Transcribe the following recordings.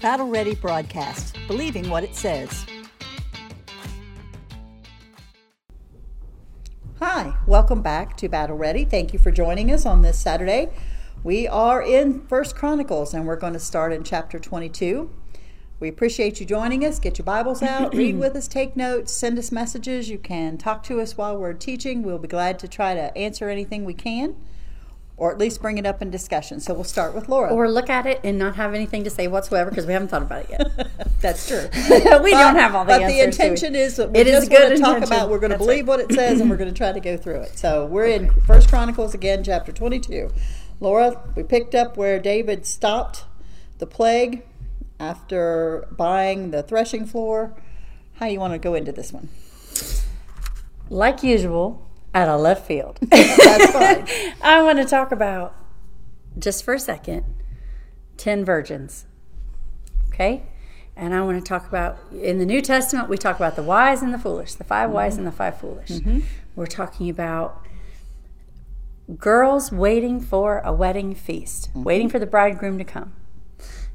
Battle Ready broadcast, believing what it says. Hi, welcome back to Battle Ready. Thank you for joining us on this Saturday. We are in First Chronicles and we're going to start in chapter 22. We appreciate you joining us. Get your Bibles out, read with us, take notes, send us messages. You can talk to us while we're teaching. We'll be glad to try to answer anything we can or at least bring it up in discussion. So we'll start with Laura. Or look at it and not have anything to say whatsoever because we haven't thought about it yet. That's true. we but, don't have all the but answers. the intention is that we it just good to talk intention. about. We're going to believe right. what it says, and we're going to try to go through it. So we're in First Chronicles again, chapter twenty-two. Laura, we picked up where David stopped the plague after buying the threshing floor. How you want to go into this one? Like usual, out of left field. That's fine. I want to talk about, just for a second, 10 virgins. Okay? And I want to talk about, in the New Testament, we talk about the wise and the foolish, the 5 wise and the five foolish. Mm-hmm. We're talking about girls waiting for a wedding feast, mm-hmm. waiting for the bridegroom to come.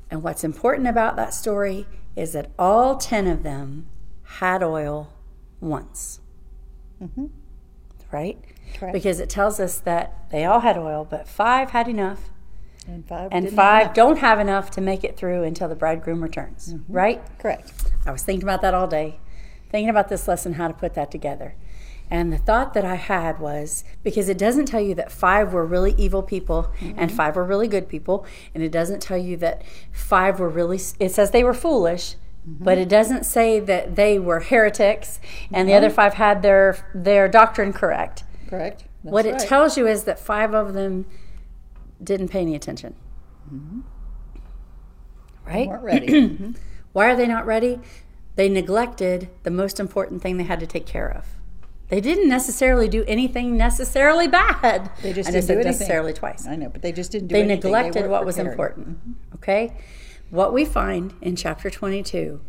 And what's important about that story is that all 10 of them had oil once. Mm-hmm. Right? Correct. Because it tells us that they all had oil, but five had enough, And five. and five have- don't have enough to make it through until the bridegroom returns. Mm-hmm. Right? Correct. I was thinking about that all day, thinking about this lesson, how to put that together. And the thought that I had was because it doesn't tell you that five were really evil people and mm-hmm. five were really good people, and it doesn't tell you that five were really, it says they were foolish. Mm-hmm. But it doesn't say that they were heretics and the other five had their their doctrine correct. Correct. That's what right. it tells you is that five of them didn't pay any attention. Mm-hmm. Right? weren't ready. Mhm. Why are they not ready? They neglected the most important thing they had to take care of. They didn't necessarily do anything necessarily bad. They just I didn't do anything. necessarily twice. I know, but they just didn't do it. They anything. neglected weren't what was prepared. important. Mm-hmm. Okay? What we find in chapter 22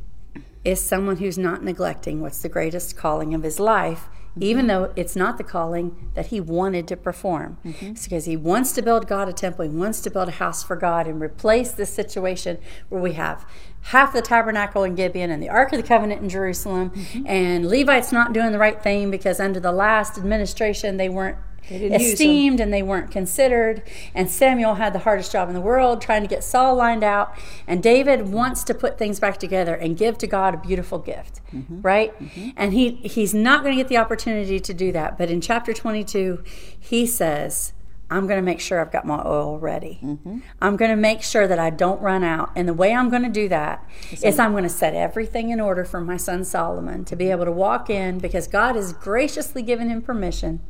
is someone who's not neglecting what's the greatest calling of his life, mm-hmm. even though it's not the calling that he wanted to perform. Mm-hmm. It's because he wants to build God a temple, he wants to build a house for God and replace this situation where we have half the tabernacle in Gibeon and the Ark of the Covenant in Jerusalem, mm-hmm. and Levites not doing the right thing because under the last administration they weren't didn't use them. esteemed and they weren't considered. And Samuel had the hardest job in the world trying to get Saul lined out. And David wants to put things back together and give to God a beautiful gift, mm-hmm. right? Mm-hmm. And he he's not going to get the opportunity to do that. But in chapter 22, he says, I'm going to make sure I've got my oil ready. Mm-hmm. I'm going to make sure that I don't run out. And the way I'm going to do that is I'm going to set everything in order for my son Solomon to be able to walk in because God has graciously given him permission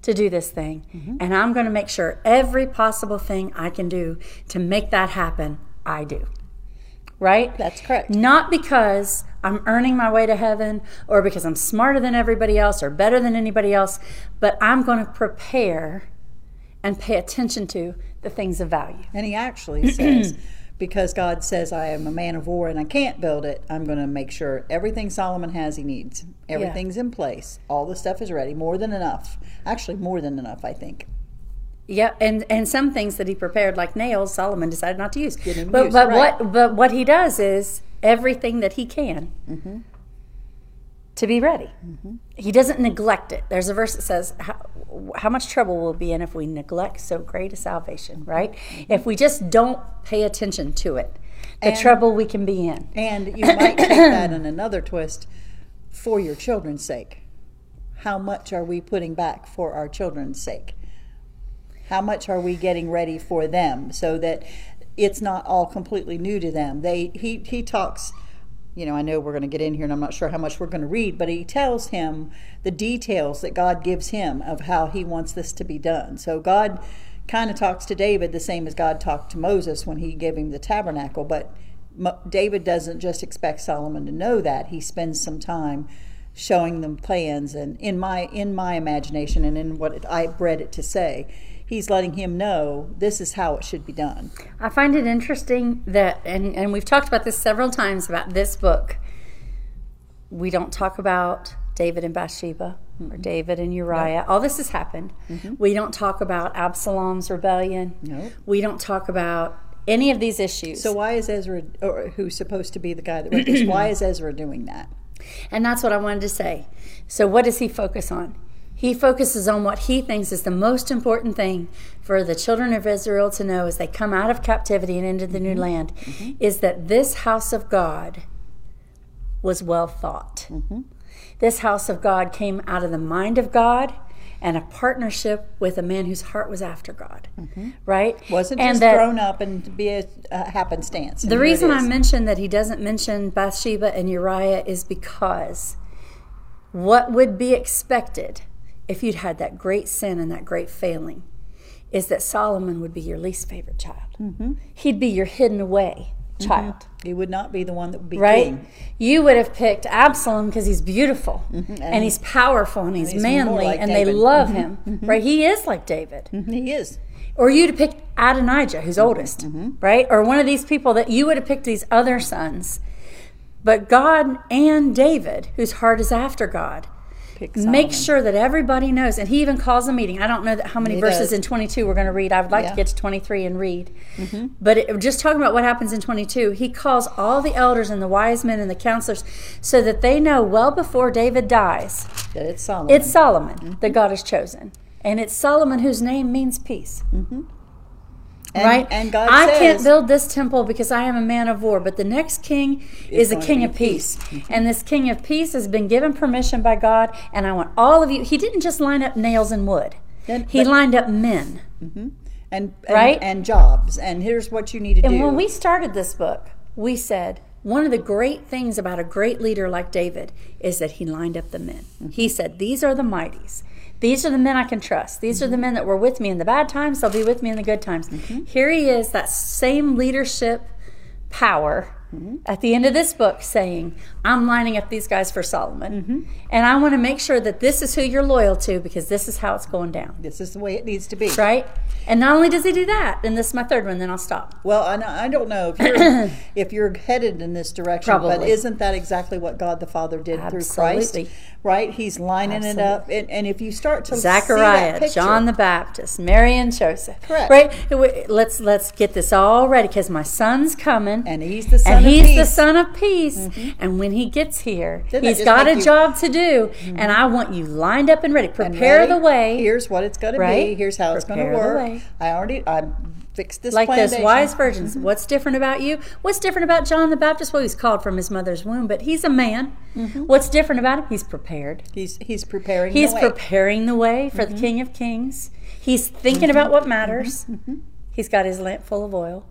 to do this thing. Mm-hmm. And I'm going to make sure every possible thing I can do to make that happen, I do. Right? That's correct. Not because I'm earning my way to heaven or because I'm smarter than everybody else or better than anybody else, but I'm going to prepare and pay attention to the things of value. And he actually says, because God says, I am a man of war and I can't build it, I'm going to make sure everything Solomon has he needs. Everything's in place. All the stuff is ready. More than enough. Actually, more than enough, I think. Yeah, and and some things that he prepared, like nails, Solomon decided not to use. Didn't but use, but right. what but what he does is everything that he can Mm-hmm. to be ready. He doesn't neglect it. There's a verse that says, "How, much trouble we'll be in if we neglect so great a salvation." Right? If we just don't pay attention to it, the trouble we can be in. And you might take that in another twist for your children's sake. How much are we putting back for our children's sake? How much are we getting ready for them so that it's not all completely new to them? They he he talks you know, I know we're going to get in here and I'm not sure how much we're going to read, but he tells him the details that God gives him of how he wants this to be done. So God kind of talks to David the same as God talked to Moses when he gave him the tabernacle, but David doesn't just expect Solomon to know that. He spends some time showing them plans and in my in my imagination and in what I read it to say, he's letting him know this is how it should be done. I find it interesting that, and, and we've talked about this several times about this book. We don't talk about David and Bathsheba or mm-hmm. David and Uriah. All this has happened. Mm-hmm. We don't talk about Absalom's rebellion. No. We don't talk about any of these issues. So why is Ezra, or who's supposed to be the guy that wrote this, why is Ezra doing that? And that's what I wanted to say. So, what does he focus on? He focuses on what he thinks is the most important thing for the children of Israel to know as they come out of captivity and into the new mm-hmm. land mm-hmm. is that this house of God was well thought. Mm-hmm. This house of God came out of the mind of God and a partnership with a man whose heart was after God, right? Wasn't and just that- thrown up and be a, a happenstance. the reason I mentioned that he doesn't mention Bathsheba and Uriah is because what would be expected if you'd had that great sin and that great failing is that Solomon would be your least favorite child. Mm-hmm. He'd be your hidden away child, he would not be the one that would be right? king. You would have picked Absalom because he's beautiful and, he's powerful and he's, Mm-hmm. he's manly like and they David. Mm-hmm. love him, right? He is like David. He is. Or you'd have picked Adonijah, who's Mm-hmm. oldest, right? Or one of these people that you would have picked these other sons. But God and David, whose heart is after God, Pick make sure that everybody knows. And he even calls a meeting. I don't know that how many He verses does. in 22 we're going to read. I would like Yeah. Mm-hmm. to get to 23 and read. But it, just talking about what happens in 22, he calls all the elders and the wise men and the counselors so that they know well before David dies That it's Solomon. it's Solomon Mm-hmm. that God has chosen. And it's Solomon whose name means peace. And- right? And God I says, can't build this temple because I am a man of war, but the next king is a king of peace. peace. Mm-hmm. And this king of peace has been given permission by God, and I want all of you. He didn't just line up nails and wood, Then- he but- lined up men. Mm-hmm. and, and Right? and jobs. And here's what you need to And do. And when we started this book, we said one of the great things about a great leader like David is that he lined up the men. Mm-hmm. He said, These are the mighties. These are the men I can trust. These are the men that were with me in the bad times. They'll be with me in the good times. Mm-hmm. Here he is, that same leadership power Mm-hmm. at the end of this book saying, I'm lining up these guys for Solomon. Mm-hmm. And I want to make sure that this is who you're loyal to because this is how it's going down. this is the way it needs to be. Right? And not only does he do that, and this is my third one, then I'll stop. Well, I, I don't know if you're if you're headed in this direction, but isn't that exactly what God the Father did through Christ? Right? He's lining it up, and, and if you start to see that Zechariah, picture, John the Baptist, Mary and Joseph. Correct. Right? Let's let's get this all ready because my son's coming. and He's the Son and of he's Peace. the son of peace. Mm-hmm. And when he gets here, that he's got a you- job to do. Mm-hmm. And I want you lined up and ready. And Prepare ready, the way. Here's what it's going to be. Here's how it's going to Prepare work. I already I fixed this like those wise virgins. Mm-hmm. What's different about you? What's different about John the Baptist? Well, he's called from his mother's womb, but he's a man. What's different about him? He's prepared. He's he's preparing. He's the way. preparing the way for the King of Kings. He's thinking about what matters. He's got his lamp full of oil.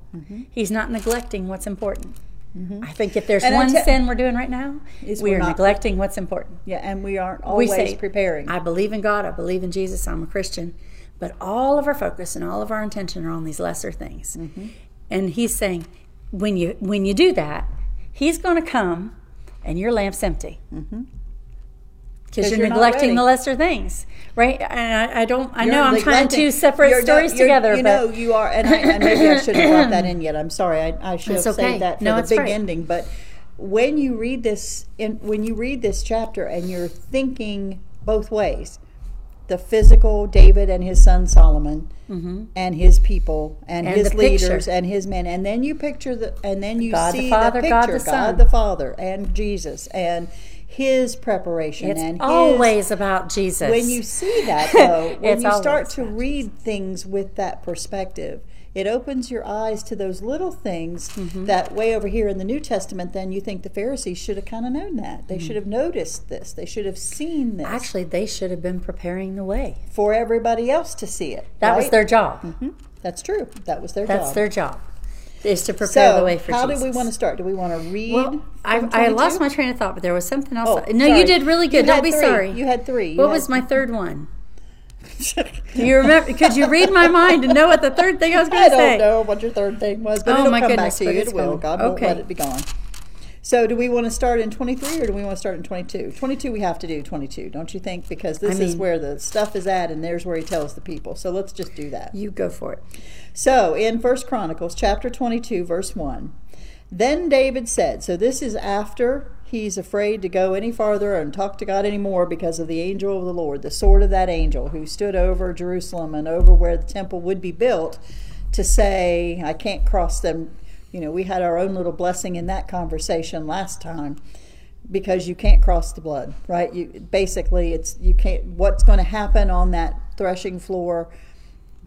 He's not neglecting what's important. I think if there's And one te- sin we're doing right now, Is we we're are neglecting what's important. Yeah, and we aren't We always say, preparing. I believe in God, I believe in Jesus, I'm a Christian. But all of our focus and all of our intention are on these lesser things. Mm-hmm. And he's saying, when you when you do that, he's going to come and your lamp's empty. Mm-hmm. You're, you're neglecting the lesser things, right? And I, I don't. I You're know I'm trying to separate you're- stories together, You know, you are, and, I, and maybe I shouldn't have brought that in yet. I'm sorry. I, I should have okay. saved that for No, the big right. ending. But when you read this, in, when you read this chapter, and you're thinking both ways, the physical David and his son Solomon, mm-hmm. and his people and, And his the picture. leaders and his men, and then you picture the, and then you God the see Father, the God picture, the Son. the Father, and Jesus, and his preparation, it's and his always about Jesus. when you see that though when you start to read things with that perspective it opens your eyes to those little things Mm-hmm. that way over here in the new testament then you think the pharisees should have kind of known that they should have noticed this they should have seen this Actually, they should have been preparing the way. for everybody else to see it That was their job. Mhm. that's true that was their That's job their job, is to prepare so the way for how Jesus. do we want to start do we want to read Well, I, I lost my train of thought, but there was something else. Oh, no, sorry. you did really good. You Don't be three. sorry. you had three You what had- was my third one? Do you remember? Could you read my mind and know what the third thing I was going to say? I don't know what your third thing was, but Oh, it'll my come goodness, back to you. It will. God won't Okay. let it be gone. So, do we want to start in 23 or do we want to start in 22? 22, we have to do 22, don't you think? Because this I is where the stuff is at, and there's where he tells the people. So, let's just do that. You go for it. So, in First Chronicles chapter 22, verse 1, then David said, so this is after he's afraid to go any farther and talk to God anymore because of the angel of the Lord, the sword of that angel who stood over Jerusalem and over where the temple would be built to say, I can't cross them. You know, we had our own little blessing in that conversation last time because you can't cross the blood, right? You basically it's you can't what's going to happen on that threshing floor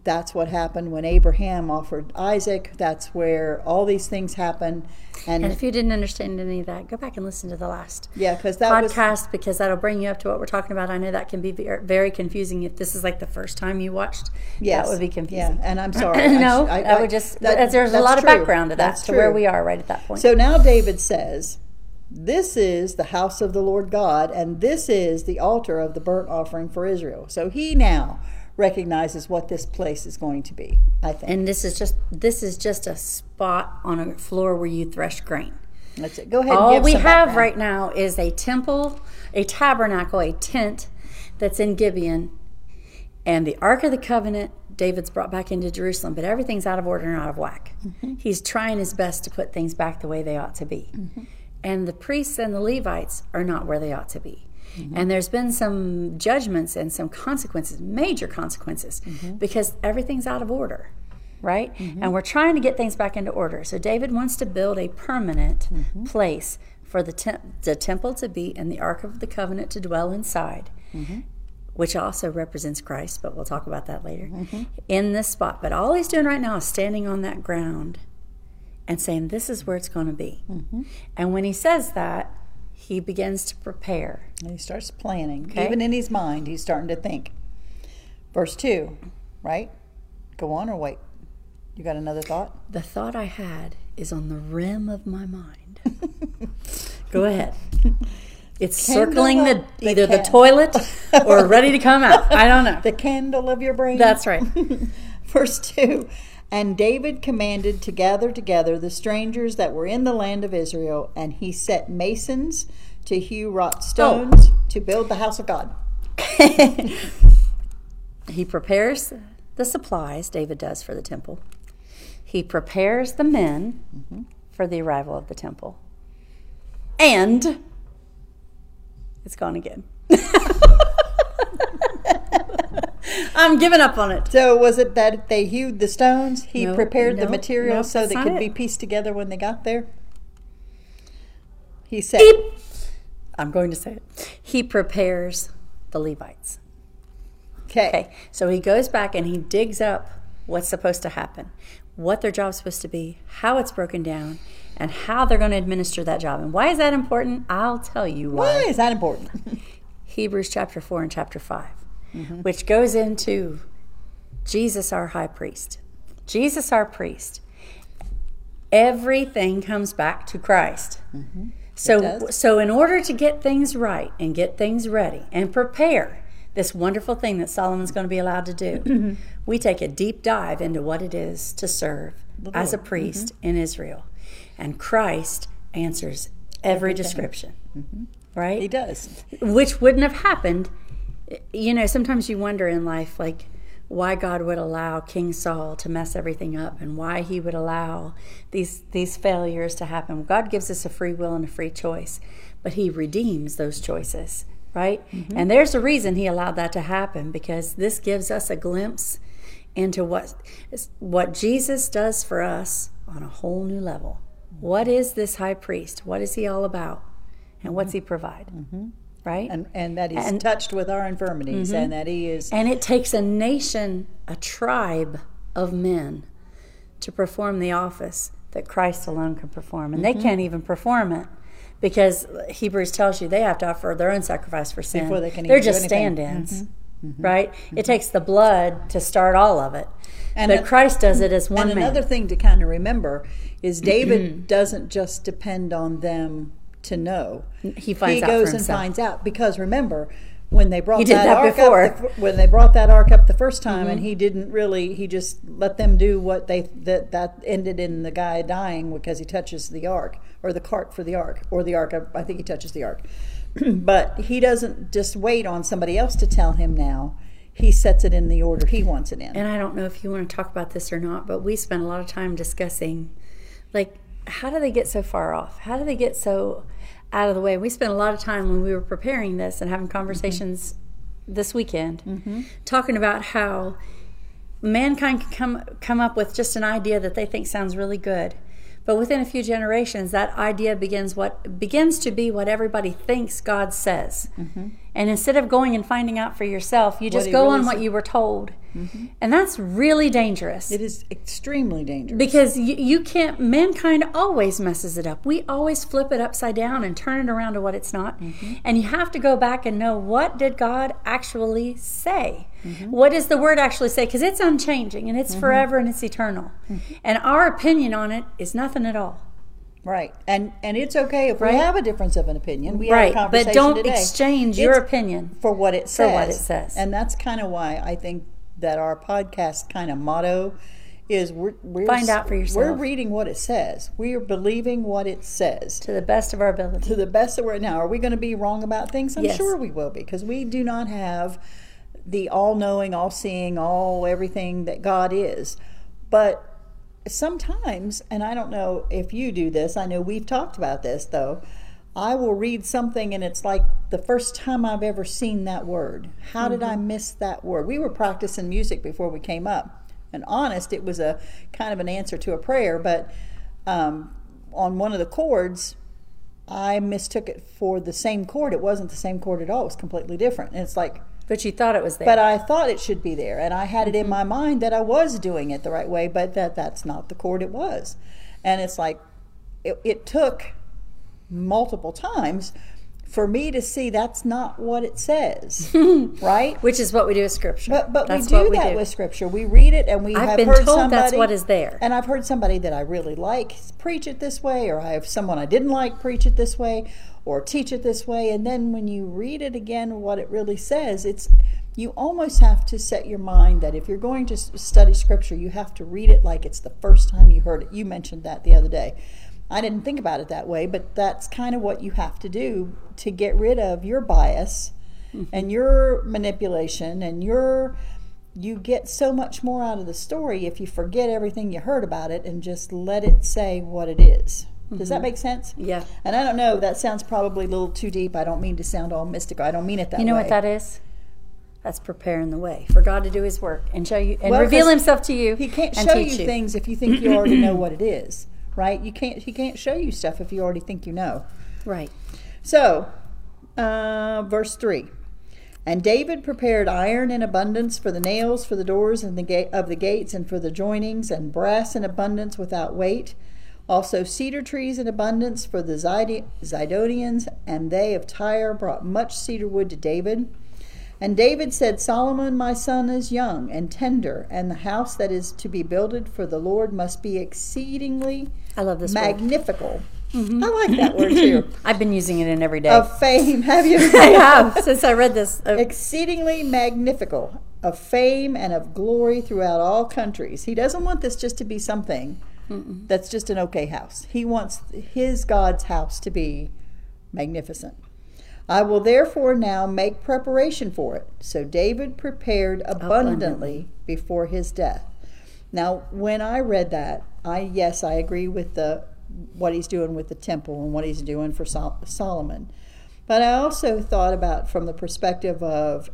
that's what happened when Abraham offered Isaac. That's where all these things happen. And, And if you didn't understand any of that, go back and listen to the last yeah, because that was podcast because that'll bring you up to what we're talking about. I know that can be very confusing if this is like the first time you watched. yes, that would be confusing. Yeah, and I'm sorry. No, I- that I- would just that- there's a lot of background to that That's to where we are right at that point. So now David says, This is the house of the Lord God, and this is the altar of the burnt offering for Israel. So he now recognizes what this place is going to be, I think. and this is just this is just a spot on a floor where you thresh grain. That's it. Go ahead and All we have background. right now is a temple, a tabernacle, a tent that's in Gibeon, and the Ark of the Covenant. David's brought back into Jerusalem, but everything's out of order and out of whack. Mm-hmm. He's trying his best to put things back the way they ought to be. Mm-hmm. And the priests and the Levites are not where they ought to be. Mm-hmm. And there's been some judgments and some consequences, major consequences, Mm-hmm. because everything's out of order, right? And we're trying to get things back into order. So David wants to build a permanent Mm-hmm. place for the, the temple to be and the Ark of the Covenant to dwell inside, Mm-hmm. which also represents Christ, but we'll talk about that later, Mm-hmm. in this spot. But all he's doing right now is standing on that ground and saying, This is where it's going to be. Mm-hmm. And when he says that, he begins to prepare. And he starts planning. Okay. Even in his mind, he's starting to think. Verse 2, right? Go on or wait? You got another thought? The thought I had is on the rim of my mind. Go ahead. It's Candle circling the the either the toilet or ready to come out. I don't know. The candle of your brain? That's right. Verse 2 And David commanded to gather together the strangers that were in the land of Israel, and he set masons to hew wrought oh. stones to build the house of God. He prepares the supplies, David does for the temple. He prepares the men mm-hmm. for the arrival of the temple. And it's gone again. I'm giving up on it. So was it that they hewed the stones? He No, prepared the material no, so they could it. be pieced together when they got there? He said, Beep. I'm going to say it. He prepares the Levites. okay. Okay, so he goes back and he digs up what's supposed to happen, what their job's supposed to be, how it's broken down, and how they're going to administer that job. And why is that important? I'll tell you Why why. is that important? Hebrews chapter 4 and chapter 5, Mm-hmm. which goes into Jesus, our high priest. Jesus, our priest. Everything comes back to Christ. Mm-hmm. So, does. so in order to get things right and get things ready and prepare this wonderful thing that Solomon's going to be allowed to do, mm-hmm. we take a deep dive into what it is to serve as a priest in Israel. And Christ answers every description. Right? he does. which wouldn't have happened. You know, sometimes you wonder in life, like, why God would allow King Saul to mess everything up and why he would allow these these failures to happen. God gives us a free will and a free choice, but he redeems those choices, right? Mm-hmm. And there's a reason he allowed that to happen because this gives us a glimpse into what what Jesus does for us on a whole new level. What is this high priest? What is he all about? And what's mm-hmm. he provide? Mm-hmm. Right? And, and that he's And- touched with our infirmities mm-hmm. and that he is And it takes a nation, a tribe of men to perform the office that Christ alone can perform. And Mm-hmm. they can't even perform it because Hebrews tells you they have to offer their own sacrifice for sin. Before they can They're just stand ins, mm-hmm. mm-hmm. right? It takes the blood to start all of it. And but an- Christ does it as one and man. another thing to kind of remember is David doesn't just depend on them to know. He finds he out for goes and finds out because remember when they brought He that, that ark before. up the, when they brought that ark up the first time and Mm-hmm. he didn't really he just let them do what they that that ended in the guy dying because he touches the ark or the cart for the ark or the ark I think he touches the ark but he doesn't just wait on somebody else to tell him now he sets it in the order he wants it in and I don't know if you want to talk about this or not, but we spent a lot of time discussing, like, how do they get so far off? How do they get so out of the way? We spent a lot of time when we were preparing this and having conversations this weekend, talking about how mankind can come come up with just an idea that they think sounds really good. But within a few generations, that idea begins what begins to be what everybody thinks God says. And instead of going and finding out for yourself, you just go really on what you were told, Mm-hmm. and that's really dangerous. It is extremely dangerous. Because you, you can't, mankind always messes it up. We always flip it upside down and turn it around to what it's not. Mm-hmm. And you have to go back and know what did God actually say? Mm-hmm. What does the word actually say? Because it's unchanging and it's forever and it's eternal. And our opinion on it is nothing at all. Right, and and it's okay if Right. we have a difference of an opinion. We right. had a conversation But don't today. exchange your opinion. for what it says. For what it says. and that's kind of why I think that our podcast kind of motto is we're, we're Find out for yourself. We're reading what it says. We are believing what it says To the best of our ability. to the best of we're now. Are we going to be wrong about things? I'm Yes. sure we will be because we do not have the all-knowing, all-seeing, all everything that God is. But sometimes, and I don't know if you do this. I know we've talked about this though. I will read something and it's like the first time I've ever seen that word. How did I miss that word? We were practicing music before we came up. And honest, it was a kind of an answer to a prayer, but um, on one of the chords, I mistook it for the same chord. It wasn't the same chord at all. It was completely different. And it's like, But you thought it was there. but I thought it should be there, and I had Mm-hmm. it in my mind that I was doing it the right way, but that that's not the chord it was. And it's like, it, it took multiple times for me to see that's not what it says, right? Which is what we do with Scripture. But but we do we that do. with scripture. We read it and we I've have been heard told somebody, that's what is there. And I've heard somebody that I really like preach it this way, or I have someone I didn't like preach it this way, or teach it this way. And then when you read it again, what it really says, it's you almost have to set your mind that if you're going to study scripture, you have to read it like it's the first time you heard it. You mentioned that the other day. I didn't think about it that way, but that's kind of what you have to do to get rid of your bias mm-hmm. and your manipulation and your you get so much more out of the story if you forget everything you heard about it and just let it say what it is. Does that mm-hmm. make sense? Yeah. And I don't know, that sounds probably a little too deep. I don't mean to sound all mystical. I don't mean it that way. You know way. what that is? That's preparing the way for God to do His work and show you and Well, reveal Himself to you. He can't show teach you things if you think you already know what it is, right? You can't he can't show you stuff if you already think you know. Right. So, uh, verse 3. And David prepared iron in abundance for the nails for the doors and the gate of the gates and for the joinings, and brass in abundance without weight. Also cedar trees in abundance for the Zid- Zidonians, and they of Tyre brought much cedar wood to David. And David said, Solomon my son is young and tender, and the house that is to be builded for the Lord must be exceedingly I love this word. magnifical. Mm-hmm. I like that word too. I've been using it in every day. Of fame, have you? I have since I read this. Exceedingly magnifical of fame and of glory throughout all countries. He doesn't want this just to be something that's just an okay house. He wants his God's house to be magnificent. I will therefore now make preparation for it. So David prepared abundantly, before his death. Now, when I read that, I yes, I agree with the what he's doing with the temple and what he's doing for Sol- Solomon. But I also thought about from the perspective of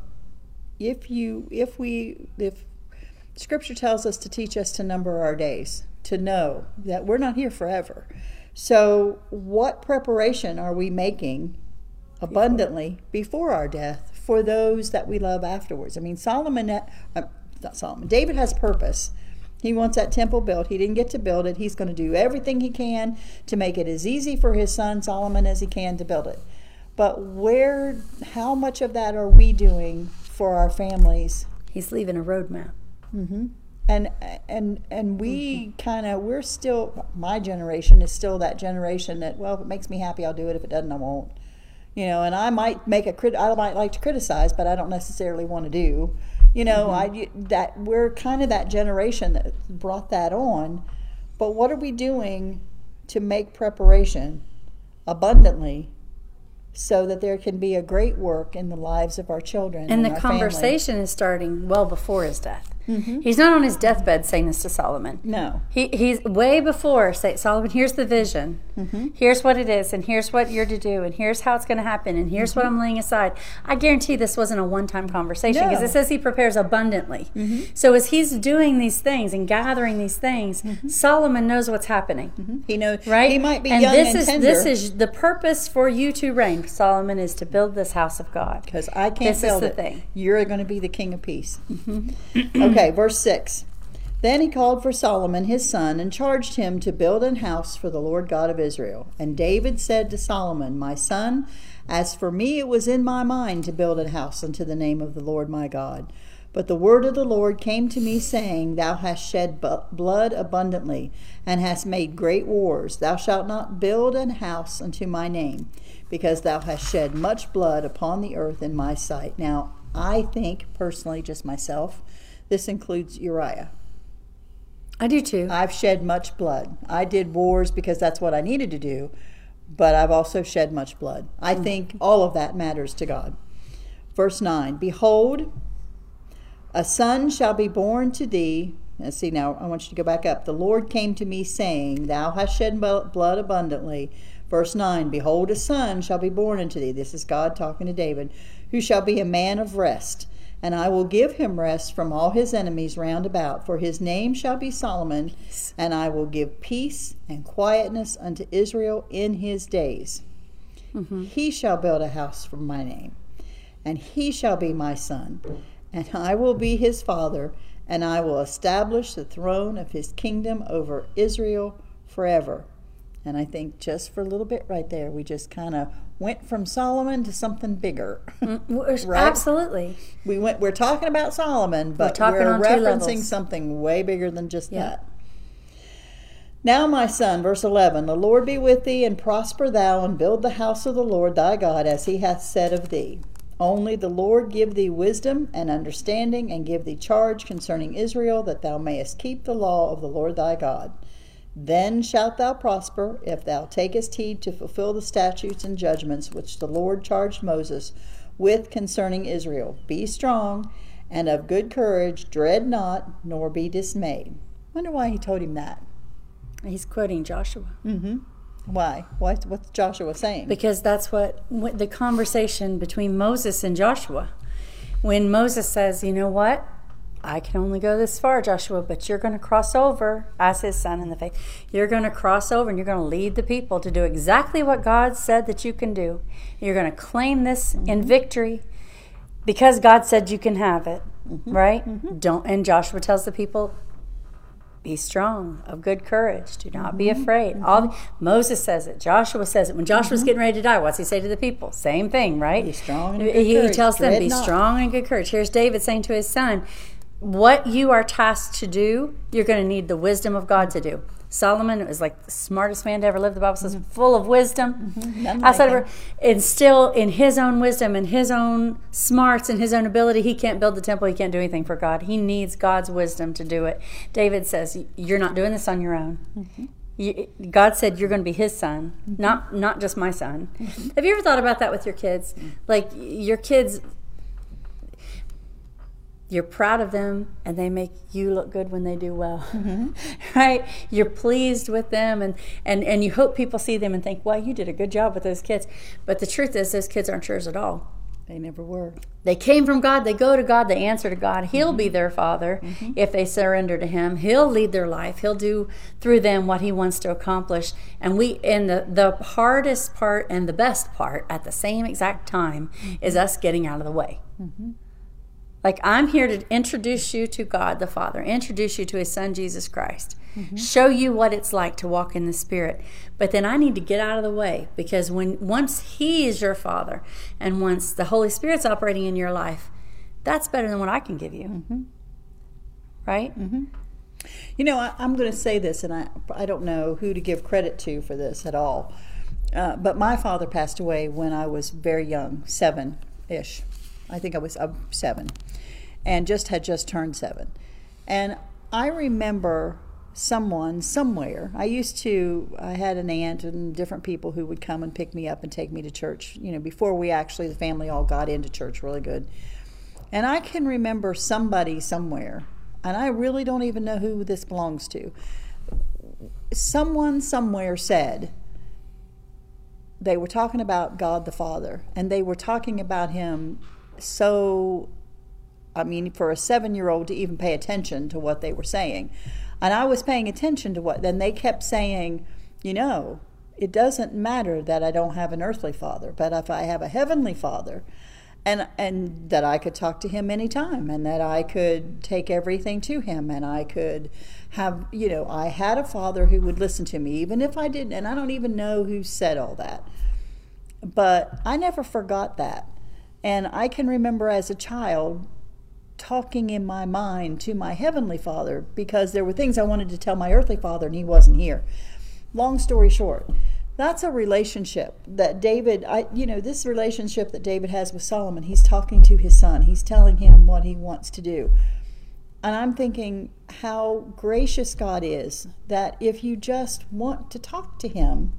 if you if we if scripture tells us to teach us to number our days, to know that we're not here forever. So what preparation are we making abundantly before our death for those that we love afterwards? I mean Solomon uh, not Solomon. David has purpose. He wants that temple built. He didn't get to build it. He's going to do everything he can to make it as easy for his son Solomon as he can to build it. But where, how much of that are we doing for our families? he's leaving a roadmap. hmm And and and we kind of we're still my generation is still that generation that well if it makes me happy I'll do it if it doesn't I won't. You know, and I might make a crit. I might like to criticize, but I don't necessarily want to do. You know, mm-hmm. I that we're kind of that generation that brought that on. But what are we doing to make preparation abundantly so that there can be a great work in the lives of our children And the our family? conversation is starting well before his death. Mm-hmm. He's not on his deathbed saying this to Solomon. No. He, he's way before say Solomon. Here's the vision. Mm-hmm. Here's what it is, and here's what you're to do, and here's how it's going to happen, and here's what mm-hmm. I'm laying aside. I guarantee this wasn't a one-time conversation because No. it says he prepares abundantly. So as he's doing these things and gathering these things, Solomon knows what's happening. He knows Right? he might be and young this and is tender. this is the purpose for you to reign, Solomon, is to build this house of God. because I can't This is build the it. thing. You're going to be the king of peace. Okay, verse 6. Then he called for Solomon his son and charged him to build an house for the Lord God of Israel. And David said to Solomon, My son, as for me, it was in my mind to build a house unto the name of the Lord my God. But the word of the Lord came to me, saying, Thou hast shed blood abundantly, and hast made great wars. Thou shalt not build an house unto my name, because thou hast shed much blood upon the earth in my sight. Now, I think, personally, just myself, this includes Uriah. I do too. I've shed much blood. I did wars because that's what I needed to do, but I've also shed much blood. I mm. think all of that matters to God. Verse 9 Behold, a son shall be born to thee. Let's see now, I want you to go back up. The Lord came to me, saying, Thou hast shed blood abundantly. Verse 9 Behold, a son shall be born unto thee. This is God talking to David, who shall be a man of rest. And I will give him rest from all his enemies round about, for his name shall be Solomon, and I will give peace and quietness unto Israel in his days. Mm-hmm. He shall build a house for my name, and he shall be my son, and I will be his father, and I will establish the throne of his kingdom over Israel forever. And I think just for a little bit right there, we just kind of went from Solomon to something bigger. Right? Absolutely. we went. We're talking about Solomon, but we're, two referencing something way bigger than just Yeah. that. Now, my son, verse 11 The Lord be with thee, and prosper thou, and build the house of the Lord thy God, as he hath said of thee. Only the Lord give thee wisdom and understanding, and give thee charge concerning Israel, that thou mayest keep the law of the Lord thy God. Then shalt thou prosper, if thou takest heed to fulfill the statutes and judgments which the Lord charged Moses with concerning Israel. Be strong and of good courage, dread not, nor be dismayed. Wonder why he told him that. He's quoting Joshua Mm-hmm. Why? What, what's Joshua saying? because that's what, what the conversation between Moses and Joshua. When Moses says, "You know what? I can only go this far, Joshua, but you're going to cross over as his son in the faith. You're going to cross over and you're going to lead the people to do exactly what God said that you can do. You're going to claim this mm-hmm. in victory because God said you can have it, mm-hmm. right? Mm-hmm. Don't and Joshua tells the people be strong of good courage. Do not be afraid. All moses says it joshua says it. When joshua's getting ready to die what's he say to the people? Same thing right? Be strong and he, good he courage. tells them be not." strong and good courage. Here's david saying to his son what you are tasked to do you're going to need the wisdom of god to do. Solomon was like the smartest man to ever live. The bible says mm-hmm. full of wisdom. Mm-hmm. None outside like of her and still in his own wisdom and his own smarts and his own ability he can't build the temple. He can't do anything for god. He needs god's wisdom to do it. David says you're not doing this on your own. Mm-hmm. You, god said you're going to be his son not not just my son. Have you ever thought about that with your kids? Like your kids you're proud of them and they make you look good when they do well. Mm-hmm. Right? You're pleased with them and, and and you hope people see them and think well you did a good job with those kids. But the truth is those kids aren't yours at all. They never were. they came from god. They go to god. They answer to god. He'll be mm-hmm. their father mm-hmm. if they surrender to him. He'll lead their life. He'll do through them what he wants to accomplish. And we and the the hardest part and the best part at the same exact time is us getting out of the way like, I'm here to introduce you to God the Father, introduce you to His Son, Jesus Christ, show you what it's like to walk in the Spirit. But then I need to get out of the way because when once He is your Father and once the Holy Spirit's operating in your life, that's better than what I can give you. Right? You know, I, I'm going to say this, and I, I don't know who to give credit to for this at all. Uh, but my father passed away when I was very young, seven ish. I think I was uh, seven, and just had just turned seven. And I remember someone somewhere. I used to, I had an aunt and different people who would come and pick me up and take me to church, you know, before we actually, the family all got into church really good. And I can remember somebody somewhere and I really don't even know who this belongs to. Someone somewhere said they were talking about God the Father, and they were talking about Him so. I mean, for a seven year old to even pay attention to what they were saying. And I was paying attention to what, then they kept saying, you know, it doesn't matter that I don't have an earthly father, but if I have a heavenly father, and and that I could talk to him anytime and that I could take everything to him and I could have you know I had a father who would listen to me even if I didn't and I don't even know who said all that but I never forgot that and I can remember as a child talking in my mind to my heavenly father because there were things I wanted to tell my earthly father and he wasn't here. Long story short that's a relationship that David I you know this relationship that David has with Solomon he's talking to his son. He's telling him what he wants to do. And I'm thinking how gracious God is that if you just want to talk to him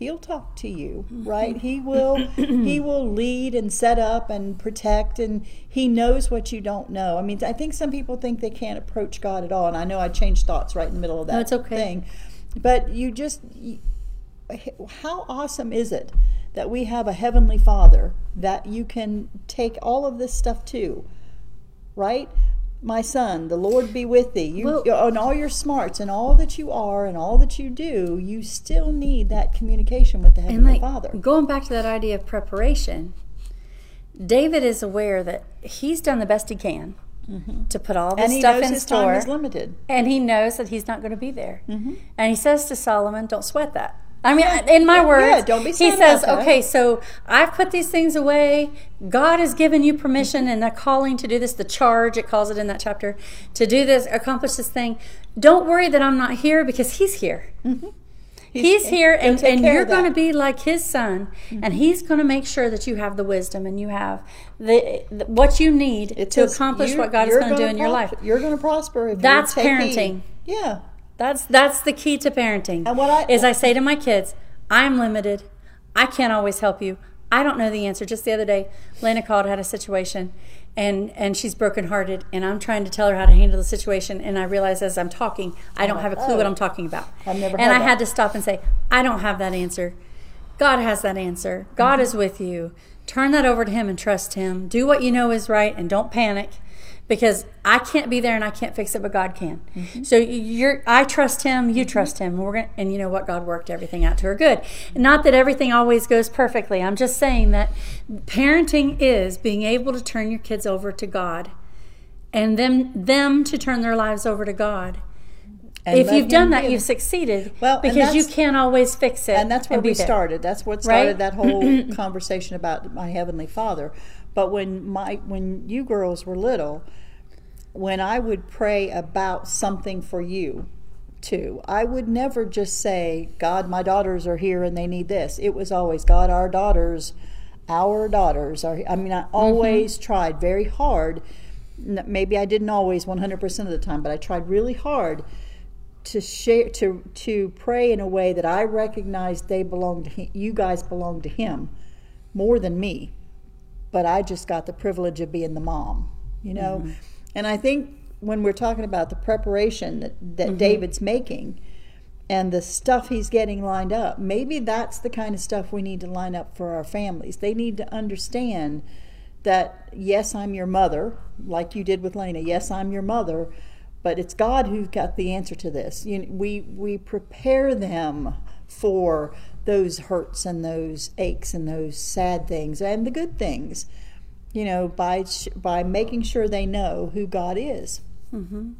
he'll talk to you mm-hmm. right? He will he will lead and set up and protect and he knows what you don't know. I mean i think some people think they can't approach god at all and i know i changed thoughts right in the middle of that it's okay. thing. But you just how awesome is it that we have a heavenly father that you can take all of this stuff to right my son the lord be with thee you Well- and all your smarts and all that you are and all that you do you still need that communication with the heavenly like father going back to that idea of preparation, David is aware that he's done the best he can to put all this and he stuff knows in his store. time is limited and he knows that he's not going to be there. Mm-hmm. And he says to Solomon, "Don't sweat that." I mean, in my words, yeah, don't be he says, "Okay, so I've put these things away. God has given you permission and a calling to do this. The charge it calls it in that chapter to do this, accomplish this thing. Don't worry that I'm not here because He's here." Mm-hmm. He's, here, and, and you're going to be like his son, mm-hmm. and he's going to make sure that you have the wisdom and you have the, the what you need It to accomplish what God is going to do in your life. you're going to prosper if That's parenting. yeah That's that's the key to parenting. And what I- is I say to my kids, I'm limited. I can't always help you. I don't know the answer. Just the other day, Lena called, had a situation, and and she's brokenhearted, and I'm trying to tell her how to handle the situation, and I realize as I'm talking, I don't have a clue what I'm talking about. I've never and I that. had to stop and say, I don't have that answer. God has that answer. God Mm-hmm. is with you. Turn that over to Him and trust Him. Do what you know is right, and don't panic because I can't be there and I can't fix it, but God can. Mm-hmm. So you're, I trust Him, you trust Him, and we're gonna, and you know what? God worked everything out to her good. Not that everything always goes perfectly. I'm just saying that parenting is being able to turn your kids over to God, and them them to turn their lives over to God. And if you've done that, give. you've succeeded. Well, because you can't always fix it, and that's where be we started. That's what started Right? that whole conversation about my heavenly Father. But when my when you girls were little, when I would pray about something for you, too, I would never just say, "God, my daughters are here and they need this." It was always, "God, our daughters, our daughters are." I mean, I mm-hmm. always tried very hard. Maybe I didn't always 100% of the time, but I tried really hard to share to to pray in a way that I recognized they belong to him, you guys belong to him more than me but I just got the privilege of being the mom you know mm-hmm. And I think when we're talking about the preparation that, that mm-hmm. David's making and the stuff he's getting lined up maybe that's the kind of stuff we need to line up for our families. They need to understand that yes I'm your mother like you did with Lena. Yes I'm your mother but it's God who's got the answer to this. You know, we we prepare them for those hurts and those aches and those sad things and the good things, you know, by by making sure they know who God is. Mm-hmm.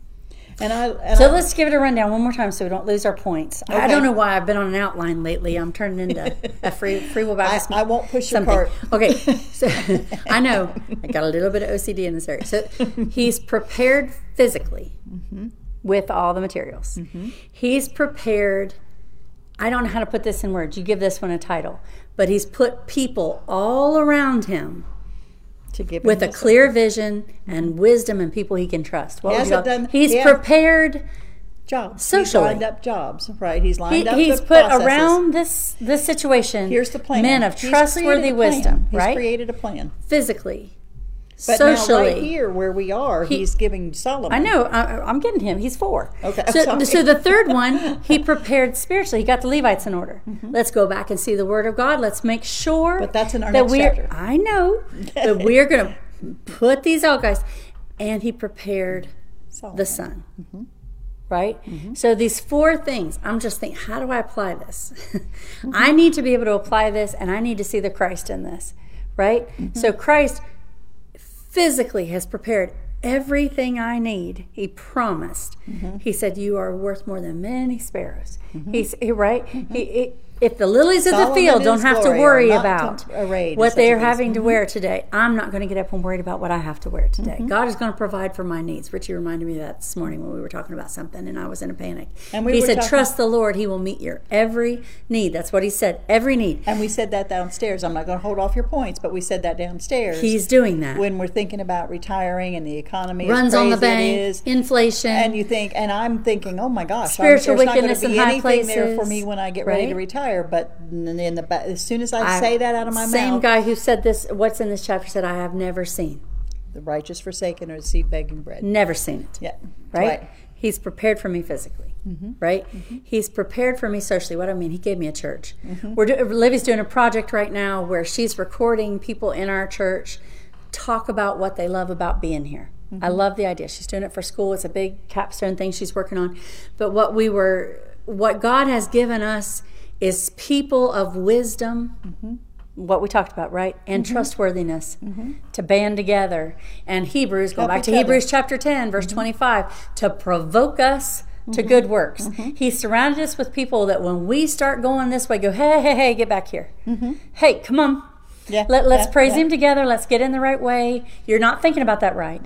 And I and So I- let's give it a rundown one more time so we don't lose our points. I don't know why I've been on an outline lately. I'm turning into a free free will I, Baptist. I won't push your cart. Okay, so I know I got a little bit of OCD in this area. So he's prepared physically Mm-hmm. with all the materials. He's prepared. I don't know how to put this in words. You give this one a title, but he's put people all around him To give with a clear vision and mm-hmm. wisdom and people he can trust. What He hasn't done- he's he prepared. jobs. socially. He's lined up jobs, right? He's lined He, up. he's put processes. around this this situation Here's the plan. men of He's trustworthy created plan. wisdom, He's right? created a plan. Physically, But socially. now right here where we are, he's giving Solomon. I know. I, I'm getting him. He's four. Okay, So, so the third one, he prepared spiritually. He got the Levites in order. Let's go back and see the Word of God. Let's make sure. Mm-hmm. But that's in our that next we're, chapter. I know that we're going to put these out, guys. And he prepared Solomon. the Son. Mm-hmm. Right? So these four things, I'm just thinking, how do I apply this? Mm-hmm. I need to be able to apply this, and I need to see the Christ in this. Right? Mm-hmm. So Christ physically has prepared everything I need. He promised. Mm-hmm. He said, "You are worth more than many sparrows." He's he, right. He, he, if the lilies of the field don't have to worry about what they are having Mm-hmm. to wear today, I'm not going to get up and worried about what I have to wear today. Mm-hmm. God is going to provide for my needs. Richie reminded me of that this morning when we were talking about something, and I was in a panic. And we he said, talking- "Trust the Lord; He will meet your every need." That's what He said. Every need. And we said that downstairs. I'm not going to hold off your points, but we said that downstairs. He's doing that. when we're thinking about retiring and the economy is Runs on the bank. is. Inflation. And you think, and I'm thinking, oh my gosh, Spiritual I'm, there's not going to be anything there for me when I get ready to right? But in the as soon as I, say that out of my same mouth, guy who said this. What's in this chapter said, "I have never seen, the righteous forsaken or the seed begging bread. never seen it." Yeah, right? He's prepared for me physically, Mm-hmm. right? He's prepared for me socially. What I mean, he gave me a church. Mm-hmm. We're do- Livy's doing a project right now where she's recording people in our church talk about what they love about being here. I Mm-hmm. love the idea. She's doing it for school. It's a big capstone thing she's working on. But what we were, what God has given us is people of wisdom Mm-hmm. what we talked about, right? And mm-hmm. trustworthiness mm-hmm. to band together. And Hebrews, go back to other. Hebrews chapter 10, verse mm-hmm. 25, to provoke us to good works. He surrounded us with people that when we start going this way, go, hey, hey, hey, get back here. Hey, come on. Yeah, Let, let's yeah, praise yeah. Him together. Let's get in the right way. You're not thinking about that right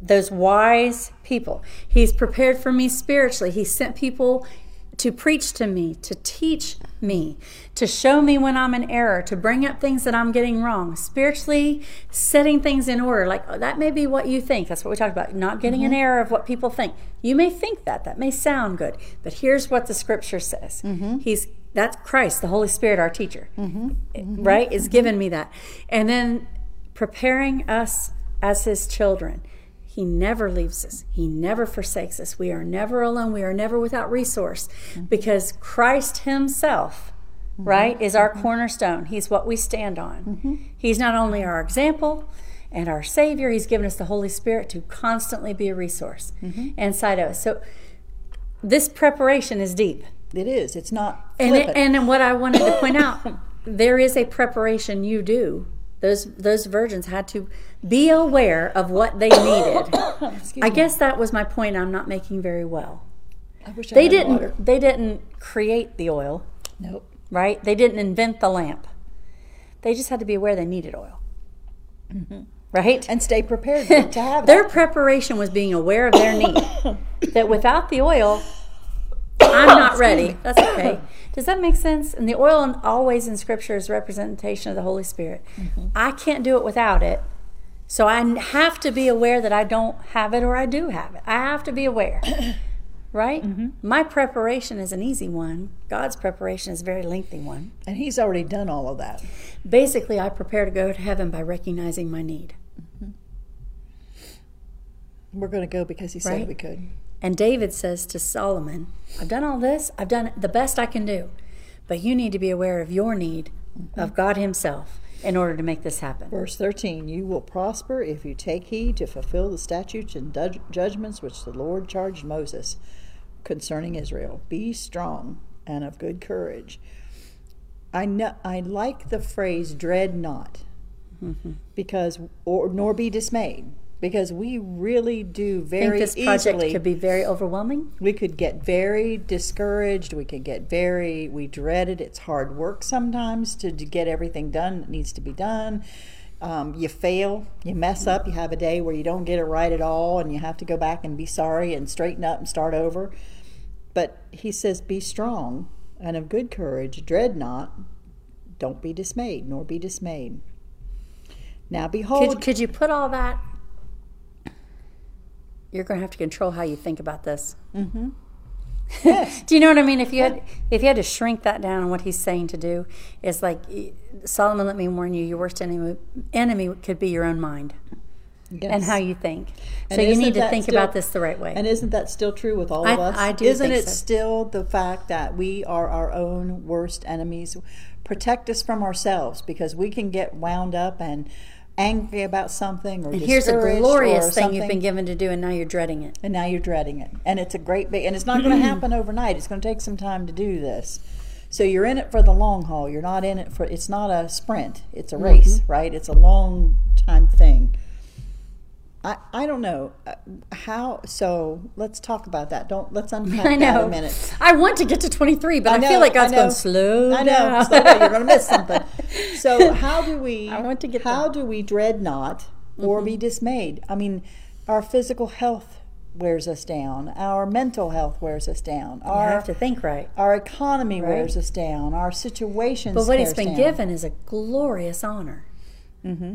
those wise people. He's prepared for me spiritually. He sent people to preach to me, to teach me, to show me when I'm in error, to bring up things that I'm getting wrong. Spiritually, setting things in order. Like oh, that may be what you think. That's what we talked about. Not getting an mm-hmm. error of what people think. You may think that. That may sound good. But here's what the scripture says. Mm-hmm. He's that's Christ, the Holy Spirit, our teacher. Mm-hmm. Right? Is giving me that. And then preparing us as his children. He never leaves us. He never forsakes us. We are never alone. We are never without resource mm-hmm. because Christ Himself, mm-hmm. right, is our mm-hmm. cornerstone. He's what we stand on. He's not only our example and our Savior, He's given us the Holy Spirit to constantly be a resource inside of us. So this preparation is deep. It is. It's not And, it, and what I wanted to point out, there is a preparation you do. Those those virgins had to be aware of what they needed. I me. guess that was my point. I'm not making very well. I wish I They didn't. water. They didn't create the oil, Nope. right? They didn't invent the lamp. They just had to be aware they needed oil, mm-hmm. right? And stay prepared to have it. Their that. preparation was being aware of their need. that without the oil, I'm not ready. That's okay. Does that make sense? And the oil in- always in Scripture is a representation of the Holy Spirit. Mm-hmm. I can't do it without it. So I have to be aware that I don't have it or I do have it. I have to be aware. Right? Mm-hmm. My preparation is an easy one. God's preparation is a very lengthy one. And he's already done all of that. Basically, I prepare to go to heaven by recognizing my need. Mm-hmm. We're going to go because he said Right. we could. And David says to Solomon, I've done all this, I've done the best I can do, but you need to be aware of your need of God Himself in order to make this happen. Verse 13 You will prosper if you take heed to fulfill the statutes and judg- judgments which the Lord charged Moses concerning Israel. Be strong and of good courage. I, know, I like the phrase dread not Mm-hmm. because or nor be dismayed because we really do I think very this project easily could be very overwhelming. we could get very discouraged we could get very we dread it it's hard work sometimes to, to get everything done that needs to be done um, you fail you mess up you have a day where you don't get it right at all and you have to go back and be sorry and straighten up and start over but he says be strong and of good courage dread not don't be dismayed nor be dismayed now behold Could, could you put all that? You're going to have to control how you think about this. yes mm-hmm. Do you know what I mean? If you had, if you had to shrink that down on what he's saying to do, is like Solomon. Let me warn you: your worst enemy, enemy could be your own mind. and how you think. And so you need to think still- about this the right way. And isn't that still true with all I- of us? I do Isn't it so. still the fact that we are our own worst enemies? Protect us from ourselves because we can get wound up and angry about something or and here's a glorious or thing you've been given to do, and now you're dreading it. and now you're dreading it. And it's a great big and it's not going to happen overnight. It's going to take some time to do this. So you're in it for the long haul. You're not in it for it's not a sprint. It's a race, mm-hmm. right? It's a long time thing. I, I don't know uh, how. So let's talk about that. Don't let's unpack I that a minute. I want to get to 23, but I, know, feel like God's going slow I know. Slow down. You're going to miss something. So how do we? I want to get How do we dread not or Mm-hmm. be dismayed? I mean, our physical health wears us down. Our mental health wears us down. you have to think right. our economy Right. wears us down. Our situations. But what he's been down. given is a glorious honor. Mm-hmm.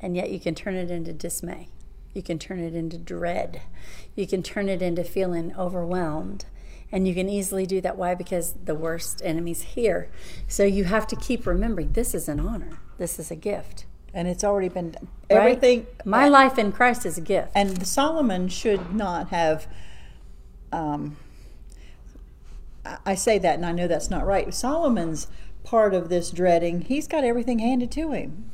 And yet you can turn it into dismay. You can turn it into dread. You can turn it into feeling overwhelmed. And you can easily do that. Why? Because the worst enemy's here. So you have to keep remembering this is an honor. This is a gift. and it's already been done. right? everything. My life in Christ is a gift. and Solomon should not have. Um, I- I say that, and I know that's not right. Solomon's part of this dreading. He's got everything handed to him,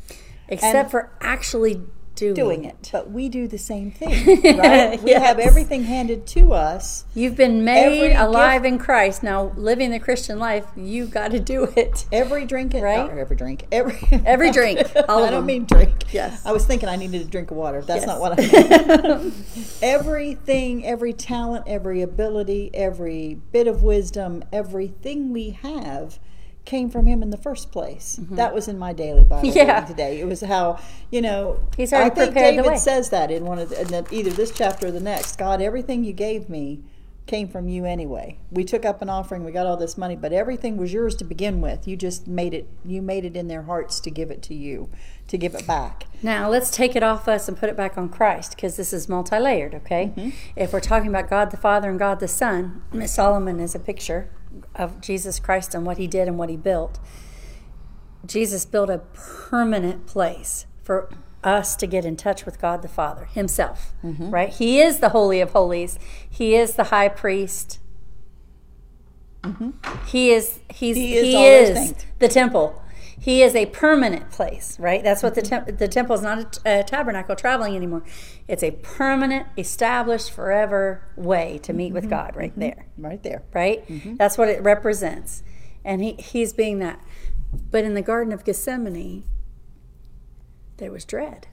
Except and- for actually doing, doing it. But we do the same thing, right? We have everything handed to us. You've been made alive gift- in Christ. Now, living the Christian life, you got to do it. Every drink, Right? uh, every drink, every Every drink, all I don't them. mean drink. Yes. I was thinking I needed a drink of water. That's Yes. not what I meant. Everything, every talent, every ability, every bit of wisdom, everything we have came from him in the first place. That was in my daily Bible Mm-hmm. Yeah. reading today. It was how, you know, He's I think prepared the David way. says that in one of the, in the, either this chapter or the next. God, everything you gave me came from you anyway. We took up an offering, we got all this money, but everything was yours to begin with. You just made it you made it in their hearts to give it to you, to give it back. Now, let's take it off us and put it back on Christ because this is multi layered, okay? Mm-hmm. If we're talking about God the Father and God the Son, Miss Solomon is a picture of Jesus Christ and what he did and what he built. Jesus built a permanent place for us to get in touch with God the Father Himself, Mm-hmm. right? He is the Holy of Holies, He is the high priest. He is he's Mm-hmm. He he is is, those things. the temple. He is a permanent place, right? That's what the mm-hmm. temp- the temple is not a, t- a tabernacle traveling anymore. It's a permanent, established, forever way to meet with mm-hmm. God, right mm-hmm. there, Right there. right? That's what it represents, and he he's being that. But in the Garden of Gethsemane, there was dread.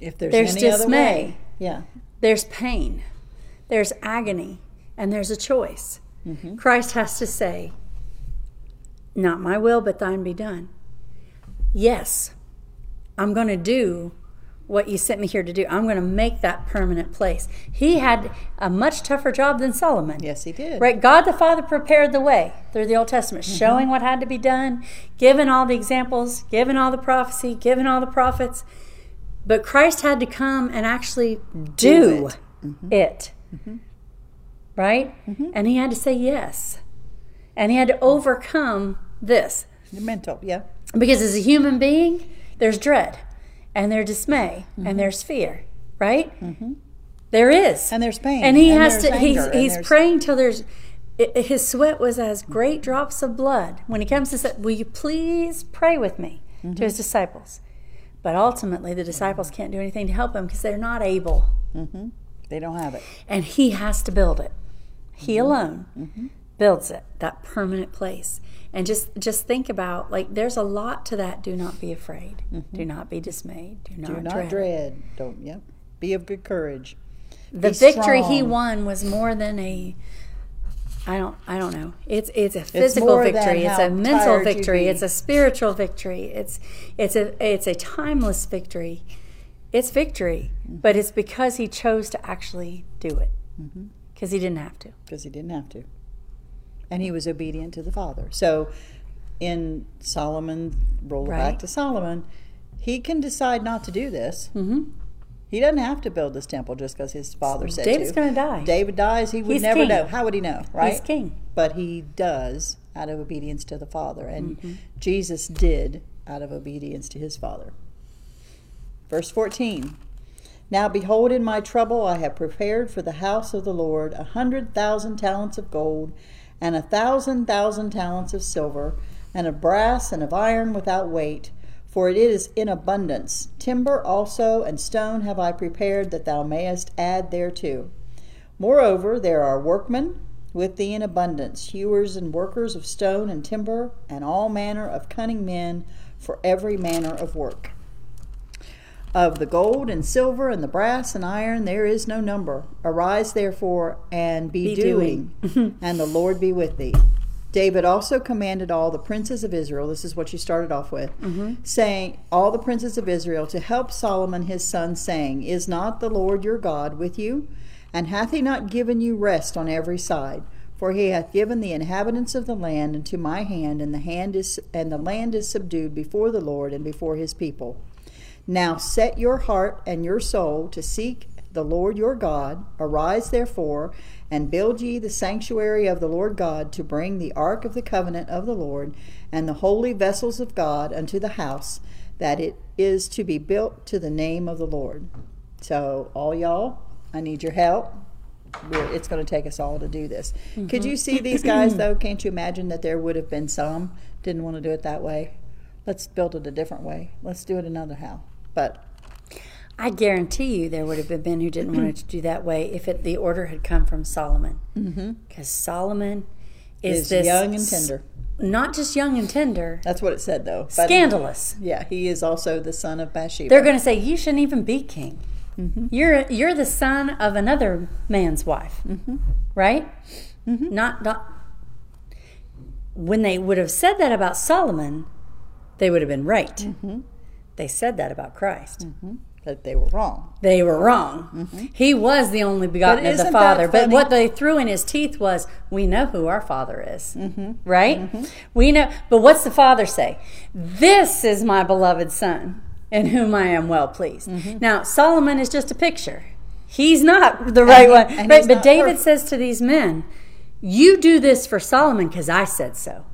If there's, There's any other dismay. way. Yeah. There's pain, there's agony, and there's a choice. Christ has to say, Not my will, but thine be done. Yes, I'm going to do what you sent me here to do. I'm going to make that permanent place. He had a much tougher job than Solomon. Yes, he did. Right? God the Father prepared the way through the Old Testament, mm-hmm. showing what had to be done, giving all the examples, giving all the prophecy, giving all the prophets. But Christ had to come and actually do, it. Mm-hmm. Mm-hmm. Right? And he had to say yes. And he had to overcome this. The mental, yeah. Because as a human being, there's dread and there's dismay and mm-hmm. there's fear, right? Mm-hmm. There is. And there's pain. And he and has to, he's, anger, and he's praying till there's, i- i- his sweat was as great drops of blood. When he comes to say, Will you please pray with me to mm-hmm. his disciples? But ultimately, the disciples can't do anything to help him because they're not able. They don't have it. And he has to build it. He alone builds it, that permanent place. And just just think about like there's a lot to that. Do not be afraid. Do not be dismayed. Do not, Do not dread. dread. Don't, yep. Be of good courage. The Be victory he won was more than a I don't I don't know. It's it's a physical than victory. It's a mental victory. It's a spiritual victory. It's it's a it's a timeless victory. It's victory, Mm-hmm. but it's because he chose to actually do it. Because he didn't have to. because he didn't have to. And he was obedient to the Father. So in Solomon, roll Right. back to Solomon, he can decide not to do this. hmm He doesn't have to build this temple just because his father said David's going to die. David dies, he would He's never king. know. How would he know, right? He's king. But he does out of obedience to the Father. And Mm-hmm. Jesus did out of obedience to his Father. Verse 14 Now behold, in my trouble I have prepared for the house of the Lord a hundred thousand talents of gold, and a thousand thousand talents of silver, and of brass and of iron without weight, for it is in abundance. Timber also and stone have I prepared that thou mayest add thereto. Moreover, there are workmen with thee in abundance, hewers and workers of stone and timber, and all manner of cunning men for every manner of work. Of the gold and silver and the brass and iron there is no number. Arise therefore and be, Be doing, and the Lord be with thee. David also commanded all the princes of Israel, this is what you started off with, mm-hmm. saying, All the princes of Israel to help Solomon his son, saying, Is not the Lord your God with you? And hath he not given you rest on every side? For he hath given the inhabitants of the land into my hand, and the hand is and the land is subdued before the Lord and before his people. Now set your heart and your soul to seek the Lord your God. Arise therefore, and build ye the sanctuary of the Lord God to bring the ark of the covenant of the Lord and the holy vessels of God unto the house that it is to be built to the name of the Lord. So, all y'all, I need your help. We're, it's going to take us all to do this. Could you see these guys, though? Mm-hmm. Can't you imagine that there would have been some didn't want to do it that way? Let's build it a different way. Let's do it another how. But I guarantee you there would have been men who didn't want it to do that way if it, the order had come from Solomon. Mm-hmm. Because Solomon is, is this young and tender. not just young and tender, That's what it said, though. But- scandalous. Yeah, he is also the son of Bathsheba. They're going to say you shouldn't even be king. Mm-hmm. You're you're the son of another man's wife, mm-hmm. right? Not, not when they would have said that about Solomon, they would have been right. They said that about Christ. Mm-hmm. that they were wrong. They were wrong. Mm-hmm. He was the only begotten of the Father. But what they threw in his teeth was, we know who our Father is. Mm-hmm. Right? We know. But what's the Father say? This is my beloved Son, in whom I am well pleased. Now, Solomon is just a picture. He's not the right he- one. and Right? But David perfect. says to these men, You do this for Solomon because I said so.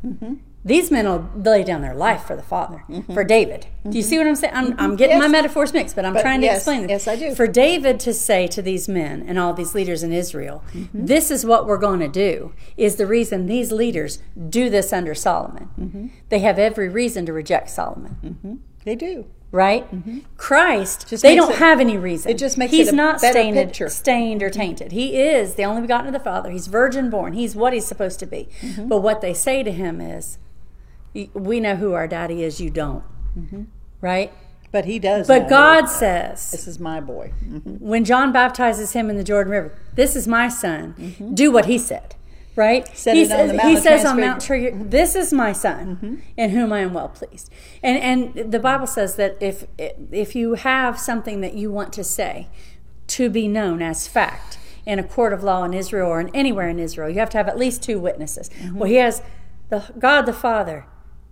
Mm-hmm. These men will lay down their life for the Father, for David. Do you see what I'm saying? I'm, I'm getting my Mm-hmm. Metaphors mixed, but I'm But trying to yes, explain it. yes, I do. For David to say to these men and all these leaders in Israel, Mm-hmm. this is what we're going to do, is the reason these leaders do this under Solomon. Mm-hmm. They have every reason to reject Solomon, They do. right? Christ, Mm-hmm. Just they don't it- have any reason. it just makes He's it a not stained. Mm-hmm. stained or tainted. He is the only begotten of the Father. He's virgin born. He's what he's supposed to be. Mm-hmm. But what they say to him is, "Y- we know who our daddy is, you don't. Mm-hmm. Right? But he does. But. God says, This is my boy. Mhm. when John baptizes him in the Jordan River, this is my son. Mm-hmm. Do what he said. Right? Said he it on the says, he says on Mount Trigger, mm-hmm. this is my son in whom I am well pleased. And and the Bible says that if if you have something that you want to say to be known as fact in a court of law in Israel or in anywhere in Israel, you have to have at least two witnesses. Well, he has the God the Father,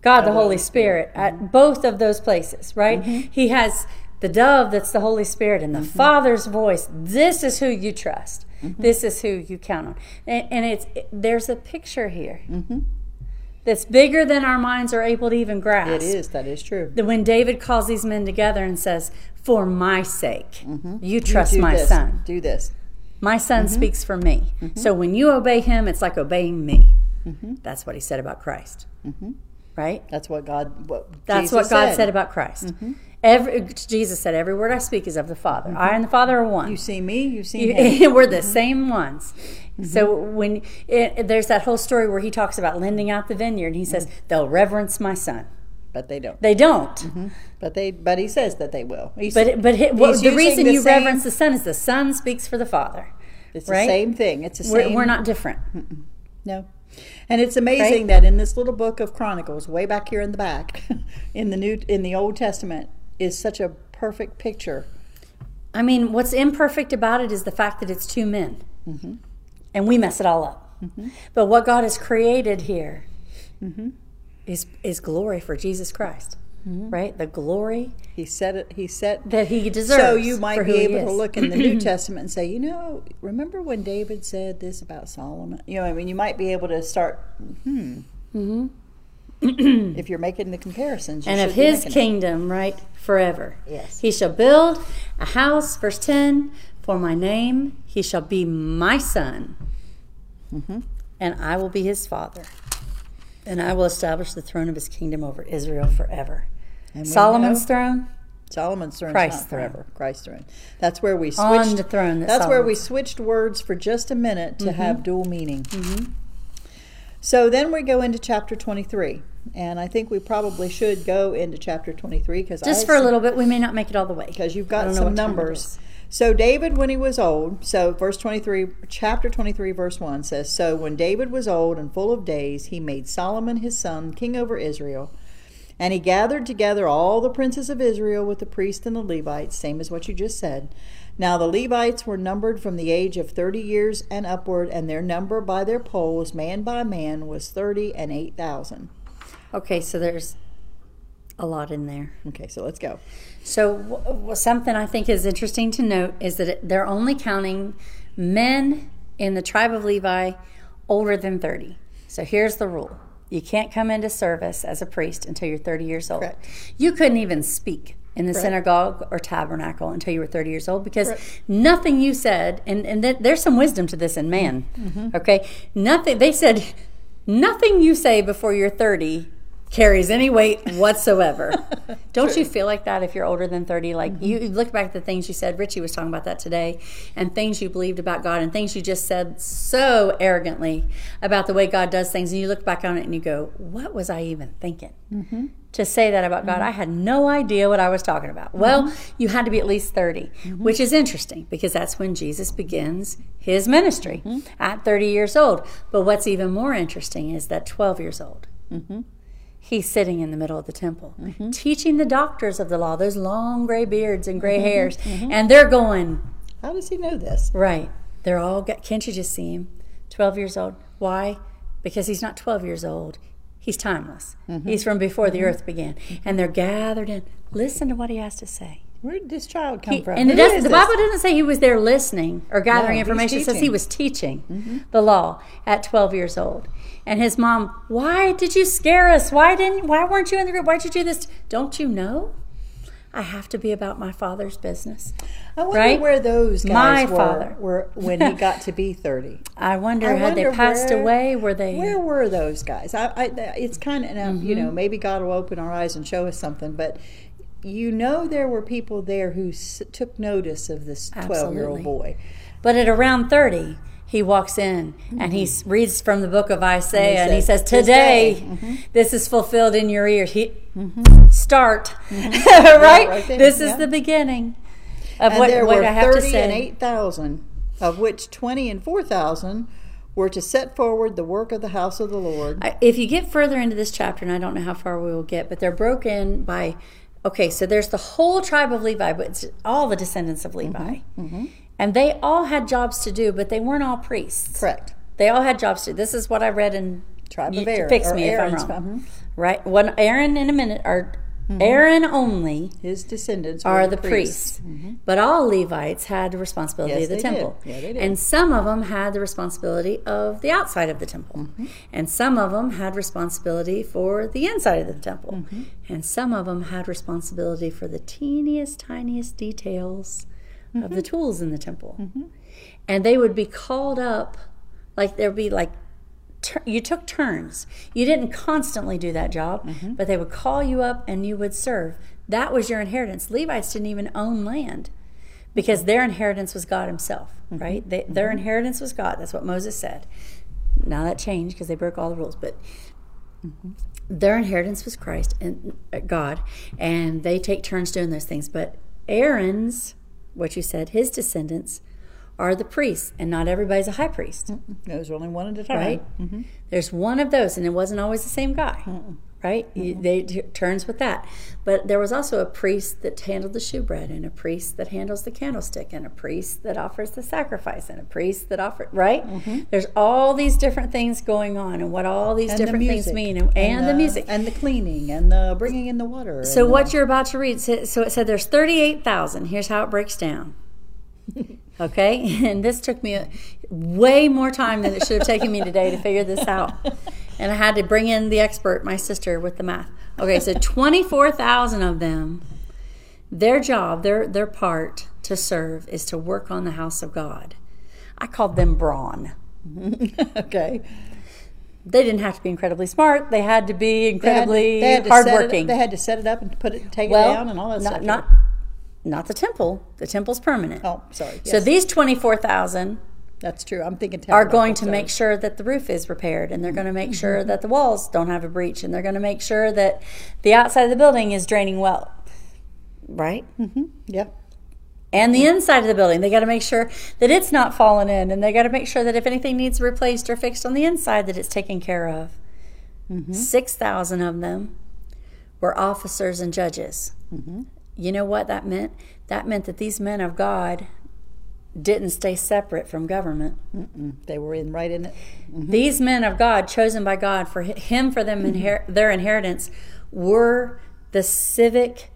God the Holy Spirit at mm-hmm. both of those places, right? Mm-hmm. He has the dove that's the Holy Spirit and the mm-hmm. Father's voice. This is who you trust. This is who you count on. And, and it's it- there's a picture here that's bigger than our minds are able to even grasp. It is. That is true. That when David calls these men together and says, "For my sake, you trust Do my this. son. Do this. My son speaks for me. So when you obey him, it's like obeying me." That's what he said about Christ. Right? That's what God. What That's Jesus what God said, said about Christ. Mm-hmm. Every Jesus said, "Every word I speak is of the Father. Mm-hmm. I and the Father are one." You see me. You see him. We're the mm-hmm. same ones. So when it, there's that whole story where he talks about lending out the vineyard, and he says they'll reverence my son. But they don't. They don't. But they. But he says that they will. He's, But but hi- well, the reason the you same- reverence the son is the son speaks for the father. It's right? the same thing. It's the We're, same. we're not different. No. And it's amazing Right? that in this little book of Chronicles, way back here in the back, in the new in the Old Testament, is such a perfect picture. I mean, what's imperfect about it is the fact that it's two men, mm-hmm. and we mess it all up. Mm-hmm. But what God has created here mm-hmm. is is glory for Jesus Christ, right? The glory He said it. He said that He deserves. So you might be able to look in the New Testament and say, you know, remember when David said this about Solomon? You know, I mean, you might be able to start. Hmm. if you're making the comparisons, and of his making it. kingdom, right, forever. Yes. He shall build a house, verse 10, for my name. He shall be my son, Mm-hmm. and I will be his father. And I will establish the throne of his kingdom over Israel forever. And Solomon's throne, Solomon's throne Christ's throne. forever. Christ's throne. That's where we switched. On the throne that that's where we switched words for just a minute Mm-hmm. to have dual meaning. So then we go into chapter 23. And I think we probably should go into chapter 23 because just for a little bit. We may not make it all the way. because you've got some what time it numbers. So David, when he was old, so verse twenty-three, chapter twenty-three, verse one says, "So when David was old and full of days, he made Solomon his son king over Israel, and he gathered together all the princes of Israel with the priests and the Levites, same as what you just said. Now the Levites were numbered from the age of thirty years and upward, and their number by their polls, man by man, was thirty and eight thousand. Okay, so there's a lot in there. Okay, so let's go. So, w- w- something I think is interesting to note is that it, they're only counting men in the tribe of Levi older than 30. So, here's the rule you can't come into service as a priest until you're 30 years old. Correct. You couldn't even speak in the Correct. synagogue or tabernacle until you were 30 years old because Correct. nothing you said, and, and th- there's some wisdom to this in man, Mm-hmm. okay? Nothing, they said, nothing you say before you're 30 carries any weight whatsoever. Don't you feel like that if you're older than 30? Like mm-hmm. you you look back at the things you said, Richie was talking about that today, and things you believed about God and things you just said so arrogantly about the way God does things, and you look back on it and you go, What was I even thinking? Mm-hmm. To say that about God, mm-hmm. I had no idea what I was talking about. Well, you had to be at least 30, which is interesting because that's when Jesus begins his ministry at 30 years old. But what's even more interesting is that 12 years old, he's sitting in the middle of the temple mm-hmm. teaching the doctors of the law those long gray beards and gray mm-hmm. hairs mm-hmm. and they're going How does he know this? right. They're all got can't you just see him? 12 years old. Why? Because he's not 12 years old. He's timeless. He's from before the earth began. And they're gathered in. Listen to what he has to say. Where did this child come he- from? and it doesn't, the? Bible doesn't say he was there listening or gathering No, information. It says he was teaching the law at 12 years old. And his mom, why did you scare us? Why didn't? Why weren't you in the group? Why'd you do this? Don't you know? I have to be about my father's business. I wonder right? where those guys My were, father. were when he got to be 30. I wonder, I had they passed where- away? Were they? Where were those guys? I, I, it's kind of, you Mm-hmm. know, maybe God will open our eyes and show us something, but you know there were people there who s- took notice of this 12 year old boy. But at around 30, he walks in and mm-hmm. he reads from the book of Isaiah and he, says, says, "This Today, day." Mm-hmm. this is fulfilled in your ears. He, mm-hmm. Start. right? right This is yeah. the beginning of And what, there what were I have to 30 say. and 8,000, of which 20 and 4,000 were to set forward the work of the house of the Lord. If you get further into this chapter, and I don't know how far we will get, but they're broken by, okay, so there's the whole tribe of Levi, but it's all the descendants of Levi. Mm-hmm, And they all had jobs to do, but they weren't all priests. Correct. They all had jobs to do. This is what I read in Tribe of Aaron. Fix me Aaron's, if I'm wrong. mhm. Right? When Aaron in a minute, or Aaron only His descendants are the priests. But all Levites had the responsibility Yes, of the temple. Yeah, they did. And some of them had the responsibility of the outside of the temple. Mm-hmm. And some of them had responsibility for the inside of the temple. Mm-hmm. And some of them had responsibility for the teeniest, tiniest details of Mm-hmm. the tools in the temple. And they would be called up, like there'd be like tur- you took turns. You didn't constantly do that job, Mm-hmm. but they would call you up and you would serve. That was your inheritance. Levites didn't even own land because their inheritance was God Himself, Mm-hmm. right? They, their inheritance was God. That's what Moses said. Now that changed because they broke all the rules, but their inheritance was Christ and uh, God, and they take turns doing those things. But Aaron's, what you said, his descendants are the priests, and not everybody's a high priest. There was only one at a time. right? Mm-hmm. There's one of those, and it wasn't always the same guy, right? You, mm-hmm. they turns with that. But there was also a priest that handled the shewbread, and a priest that handles the candlestick, and a priest that offers the sacrifice, and a priest that offers right. Mm-hmm. There's all these different things going on, and what all these And the different things mean, and, and the music. And the cleaning and the bringing in the water. So and what you're about to read, so so it said there's 38,000. Here's how it breaks down. Okay, and this took me a, way more time than it should have taken me today to figure this out. and I had to bring in the expert, my sister, with the math. Okay, so 24,000 of them, their job, their, their part to serve is to work on the house of God. I called them brawn. okay. They didn't have to be incredibly smart. They had to be They had, incredibly they had to set hardworking. they had to set it up and put it, take well, it down, and all that not, stuff. Not, not the temple. The temple's permanent. oh, sorry. So these 24,000 that's true. I'm thinking are going to make sure that the roof is repaired and they're going to make Mm-hmm. sure that the walls don't have a breach and they're going to make sure that the outside of the building is draining well. Right? Mm-hmm. Yeah. And the inside of the building, they got to make sure that it's not falling in and they got to make sure that if anything needs replaced or fixed on the inside that it's taken care of. Mm-hmm. 6,000 of them were officers and judges. Mm-hmm. You know what that meant? That meant that these men of God didn't stay separate from government. They were in right in it. Mm-hmm. These men of God, chosen by God for Him for them inher- their inheritance, were the civic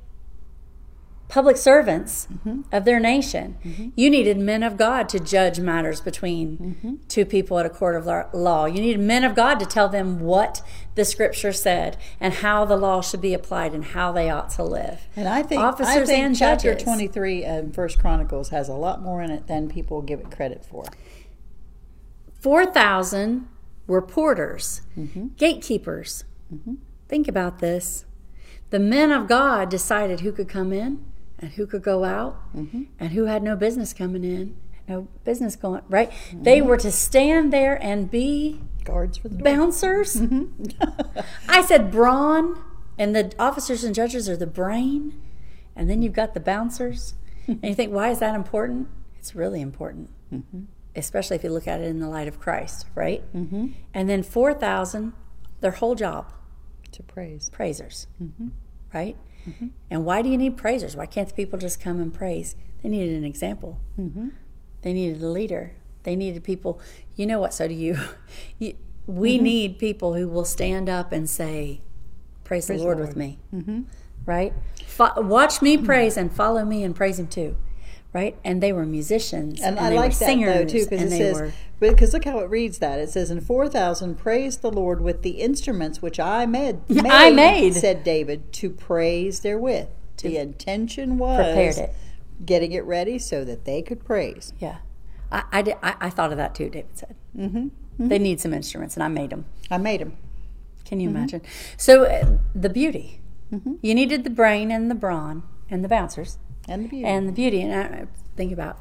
public servants mm-hmm. of their nation. Mm-hmm. You needed men of God to judge matters between mm-hmm. two people at a court of law-. You needed men of God to tell them what the Scripture said and how the law should be applied and how they ought to live. And I think I Officers think and chapter judges. 23 in First Chronicles has a lot more in it than people give it credit for. 4,000 were porters, gatekeepers. Think about this. The men of God decided who could come in and who could go out mm-hmm. and who had no business coming in, no business going, right? Mm-hmm. They were to stand there and be Guards for the bouncers. Mm-hmm. I said brawn, and the officers and judges are the brain, and then you've got the bouncers. and you think, why is that important? It's really important, especially if you look at it in the light of Christ, right? Mm-hmm. And then 4,000, their whole job, to praise. praisers, right? Mm-hmm. And why do you need praisers? Why can't the people just come and praise? They needed an example. Mm-hmm. They needed a leader. They needed people. You know what? So do you. you we mm-hmm. need people who will stand up and say, "Praise, the Praise the Lord, Lord. with me." Right? Fo- watch me praise and follow me and praise Him too. Right? And they were musicians And, and, I they like were that singers though too because it says were because look how it reads that it says in four thousand praise the Lord with the instruments which I made. made I made. said David to praise therewith. The intention was prepared it. getting it ready so that they could praise. Yeah, I I, did, I, I thought of that too. David said Mm-hmm. they need some instruments, and I made them. I made them. Can Mm-hmm. you imagine? So uh, the beauty, you needed the brain and the brawn and the bouncers And the beauty. and the beauty. And I think about,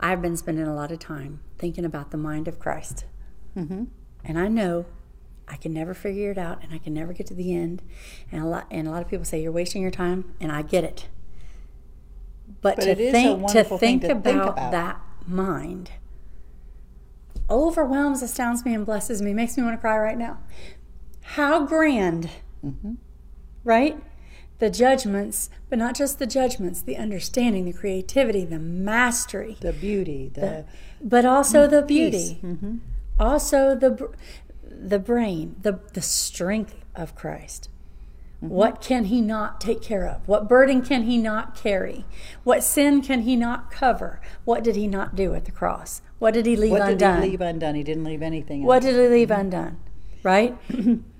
I've been spending a lot of time thinking about the mind of Christ, Mm-hmm. and I know. I can never figure it out, and I can never get to the end. And a lot, and a lot of people say you're wasting your time, and I get it. But, But to it think to think to think about, about. that mind overwhelms, astounds me, and blesses me. Makes me want to cry right now. How grand, Mm-hmm. right? The judgments, but not just the judgments, the understanding, the creativity, the mastery, the beauty, the but also the beauty, mm-hmm. also the the brain, the the strength of Christ. Mm-hmm. What can he not take care of? What burden can he not carry? What sin can he not cover? What did he not do at the cross? What did he leave what undone? did he leave undone? He didn't leave anything. What undone. did he leave mm-hmm. undone? Right?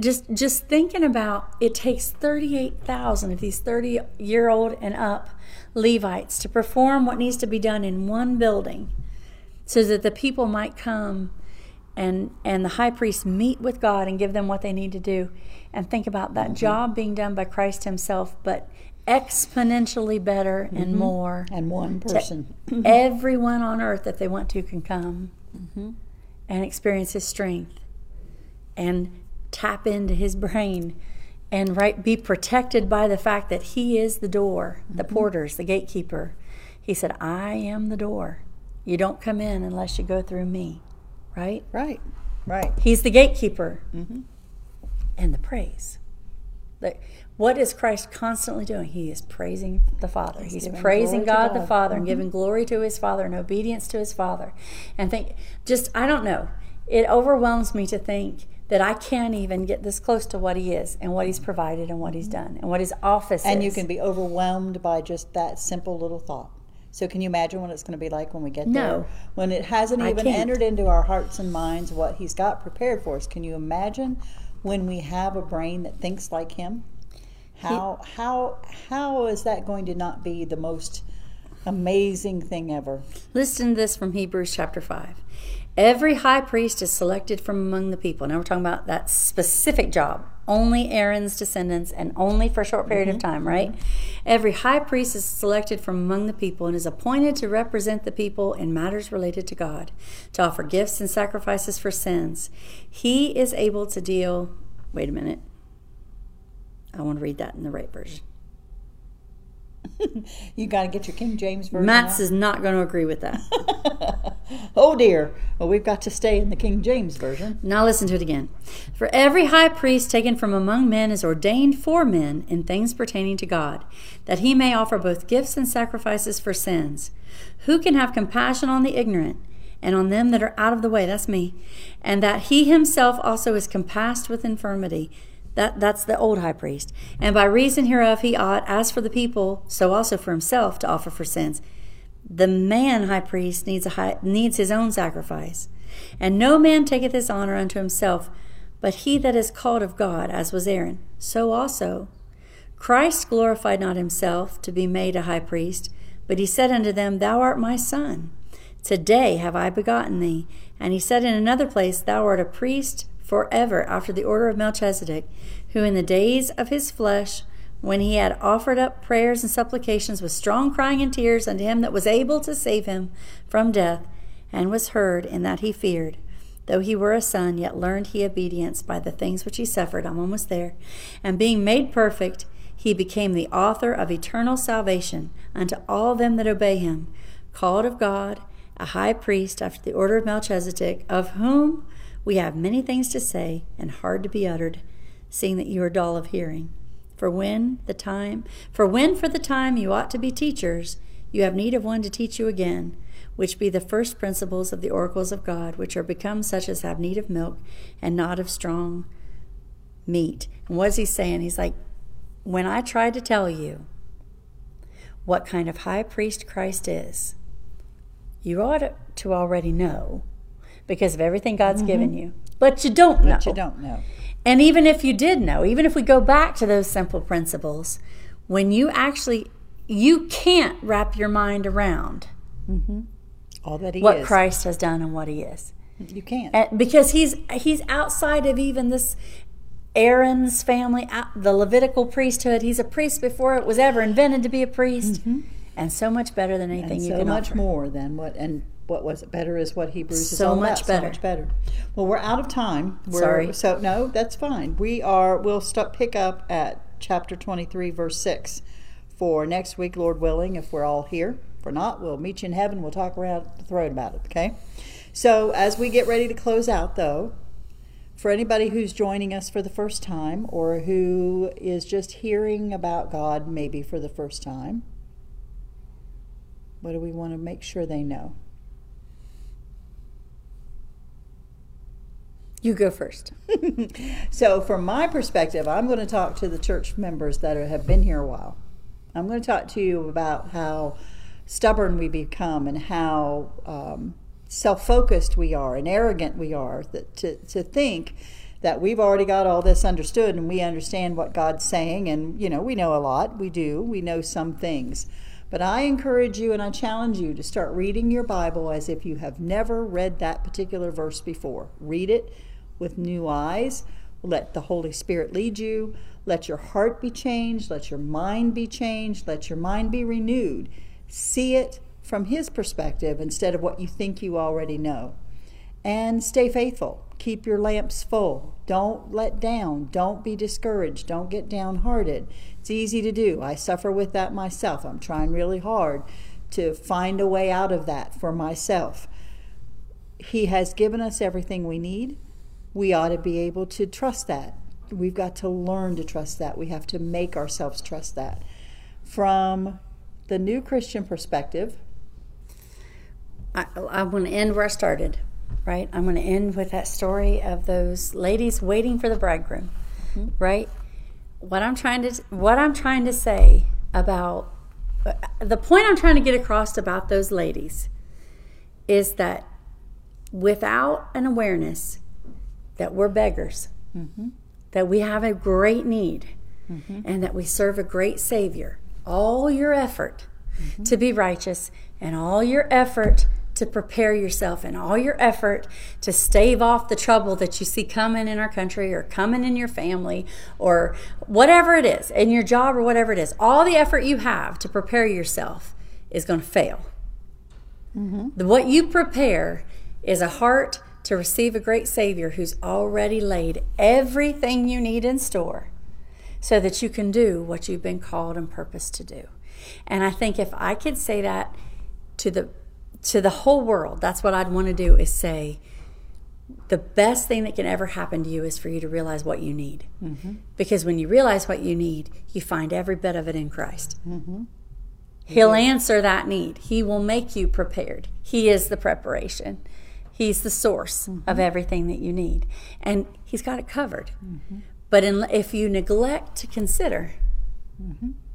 just just thinking about it takes 38,000 of these 30 year old and up Levites to perform what needs to be done in one building so that the people might come and and the high priest meet with God and give them what they need to do. And think about that mm-hmm. job being done by Christ himself but exponentially better and mm-hmm. more and one person. everyone on earth that they want to can come mm-hmm. and experience his strength. And tap into his brain and right be protected by the fact that he is the door the mm-hmm. porters the gatekeeper. He said i am the door. You don't come in unless you go through me. Right? Right, right. he's the gatekeeper. Mm-hmm. And the praise. The, what is christ constantly doing? He is praising the father. He's, giving praising to god, the God. father and mm-hmm. giving glory to his father and obedience to his father. And think just i don't know. It overwhelms me to think that i can't even get this close to what he is and what he's mm-hmm. provided and what he's mm-hmm. done and what his office is. And is you can be overwhelmed by just that simple little thought. So can you imagine what it's going to be like when we get there? No. there? When it hasn't even entered into our hearts and minds what He's got prepared for us. Can you imagine when we have a brain that thinks like Him? How how how is that going to not be the most amazing thing ever? Listen to this from Hebrews chapter 5. Every high priest is selected from among the people. Now we're talking about that specific job. Only Aaron's descendants and only for a short period of mm-hmm. time, right? Every high priest is selected from among the people and is appointed to represent the people in matters related to God, to offer gifts and sacrifices for sins. He is able to deal. Wait a minute. I want to read that in the right version. You got to get your King James version. Matt's out. is not going to agree with that. oh dear. Well, we've got to stay in the King James version. Now listen to it again. For every high priest taken from among men is ordained for men in things pertaining to God, that he may offer both gifts and sacrifices for sins. Who can have compassion on the ignorant and on them that are out of the way? That's me. And that he himself also is compassed with infirmity. That, that's the old high priest. And by reason hereof he ought, as for the people, so also for himself, to offer for sins. The man high priest needs a high, needs his own sacrifice. And no man taketh his honor unto himself, but he that is called of God, as was Aaron. So also Christ glorified not himself to be made a high priest, but he said unto them, Thou art my son. Today have I begotten thee. And he said in another place, Thou art a priest forever after the order of Melchizedek, who in the days of his flesh, when he had offered up prayers and supplications with strong crying and tears unto him that was able to save him from death, and was heard in that he feared. Though he were a son, yet learned he obedience by the things which he suffered. I'm almost there. And being made perfect, he became the author of eternal salvation unto all them that obey him, called of God, a high priest after the order of Melchizedek, of whom we have many things to say and hard to be uttered, seeing that you are dull of hearing. For when the time, for when for the time you ought to be teachers, you have need of one to teach you again, which be the first principles of the oracles of God, which are become such as have need of milk and not of strong meat. And what is he saying? He's like, when I tried to tell you what kind of high priest Christ is, you ought to already know because of everything God's mm-hmm. given you. But you don't know. But you don't know. And even if you did know, even if we go back to those simple principles, when you actually you can't wrap your mind around mm-hmm. All that he what is. Christ has done and what he is. You can't. And because he's he's outside of even this Aaron's family, the Levitical priesthood. He's a priest before it was ever invented to be a priest, mm-hmm. And so much better than anything and you so can much offer. more than what and what was it better is what Hebrews is So all much about. better. So much better. Well, we're out of time. We're, Sorry. So no, that's fine. We are. We'll start pick up at chapter twenty three, verse six, for next week, Lord willing, if we're all here. If we're not, we'll meet you in heaven. We'll talk around the throne about it. Okay. So as we get ready to close out, though, for anybody who's joining us for the first time or who is just hearing about God maybe for the first time, what do we want to make sure they know? You go first. So, from my perspective, I'm going to talk to the church members that have been here a while. I'm going to talk to you about how stubborn we become and how um, self focused we are and arrogant we are that, to, to think that we've already got all this understood and we understand what God's saying. And, you know, we know a lot. We do. We know some things. But I encourage you and I challenge you to start reading your Bible as if you have never read that particular verse before. Read it with new eyes. Let the Holy Spirit lead you. Let your heart be changed. Let your mind be changed. Let your mind be renewed. See it from His perspective instead of what you think you already know. And stay faithful. Keep your lamps full. Don't let down. Don't be discouraged. Don't get downhearted. It's easy to do. I suffer with that myself. I'm trying really hard to find a way out of that for myself. He has given us everything we need. We ought to be able to trust that. We've got to learn to trust that. We have to make ourselves trust that. From the new Christian perspective, I, I want to end where I started, right? I'm going to end with that story of those ladies waiting for the bridegroom, mm-hmm. right? What I'm trying to what I'm trying to say about the point I'm trying to get across about those ladies is that without an awareness that we're beggars, mm-hmm. that we have a great need, mm-hmm. and that we serve a great Savior, all your effort mm-hmm. to be righteous and all your effort to prepare yourself and all your effort to stave off the trouble that you see coming in our country or coming in your family or whatever it is, in your job or whatever it is, all the effort you have to prepare yourself is going to fail. The, what you prepare is a heart to receive a great Savior who's already laid everything you need in store so that you can do what you've been called and purposed to do. And I think if I could say that to the to the whole world, that's what I'd want to do is say the best thing that can ever happen to you is for you to realize what you need. Mm-hmm. Because when you realize what you need, you find every bit of it in Christ. Mm-hmm. He'll answer that need. He will make you prepared. He is the preparation. He's the source mm-hmm. of everything that you need. And He's got it covered. But in, if you neglect to consider,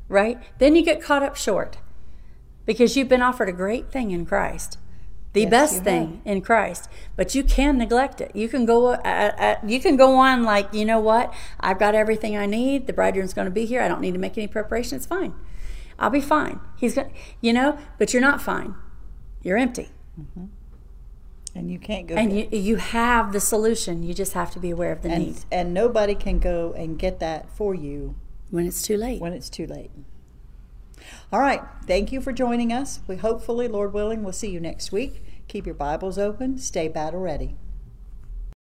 right, then you get caught up short because you've been offered a great thing in Christ. The Yes, best thing in Christ, but you can neglect it. You can go, uh, uh, you can go on like, you know what? I've got everything I need. The bridegroom's going to be here. I don't need to make any preparation. It's fine. I'll be fine. He's going, you know, but you're not fine. You're empty, And you can't go and you you have the solution. You just have to be aware of the need and, and nobody can go and get that for you when it's too late. when it's too late. All right. Thank you for joining us. We hopefully, Lord willing, will see you next week. Keep your Bibles open. Stay battle ready.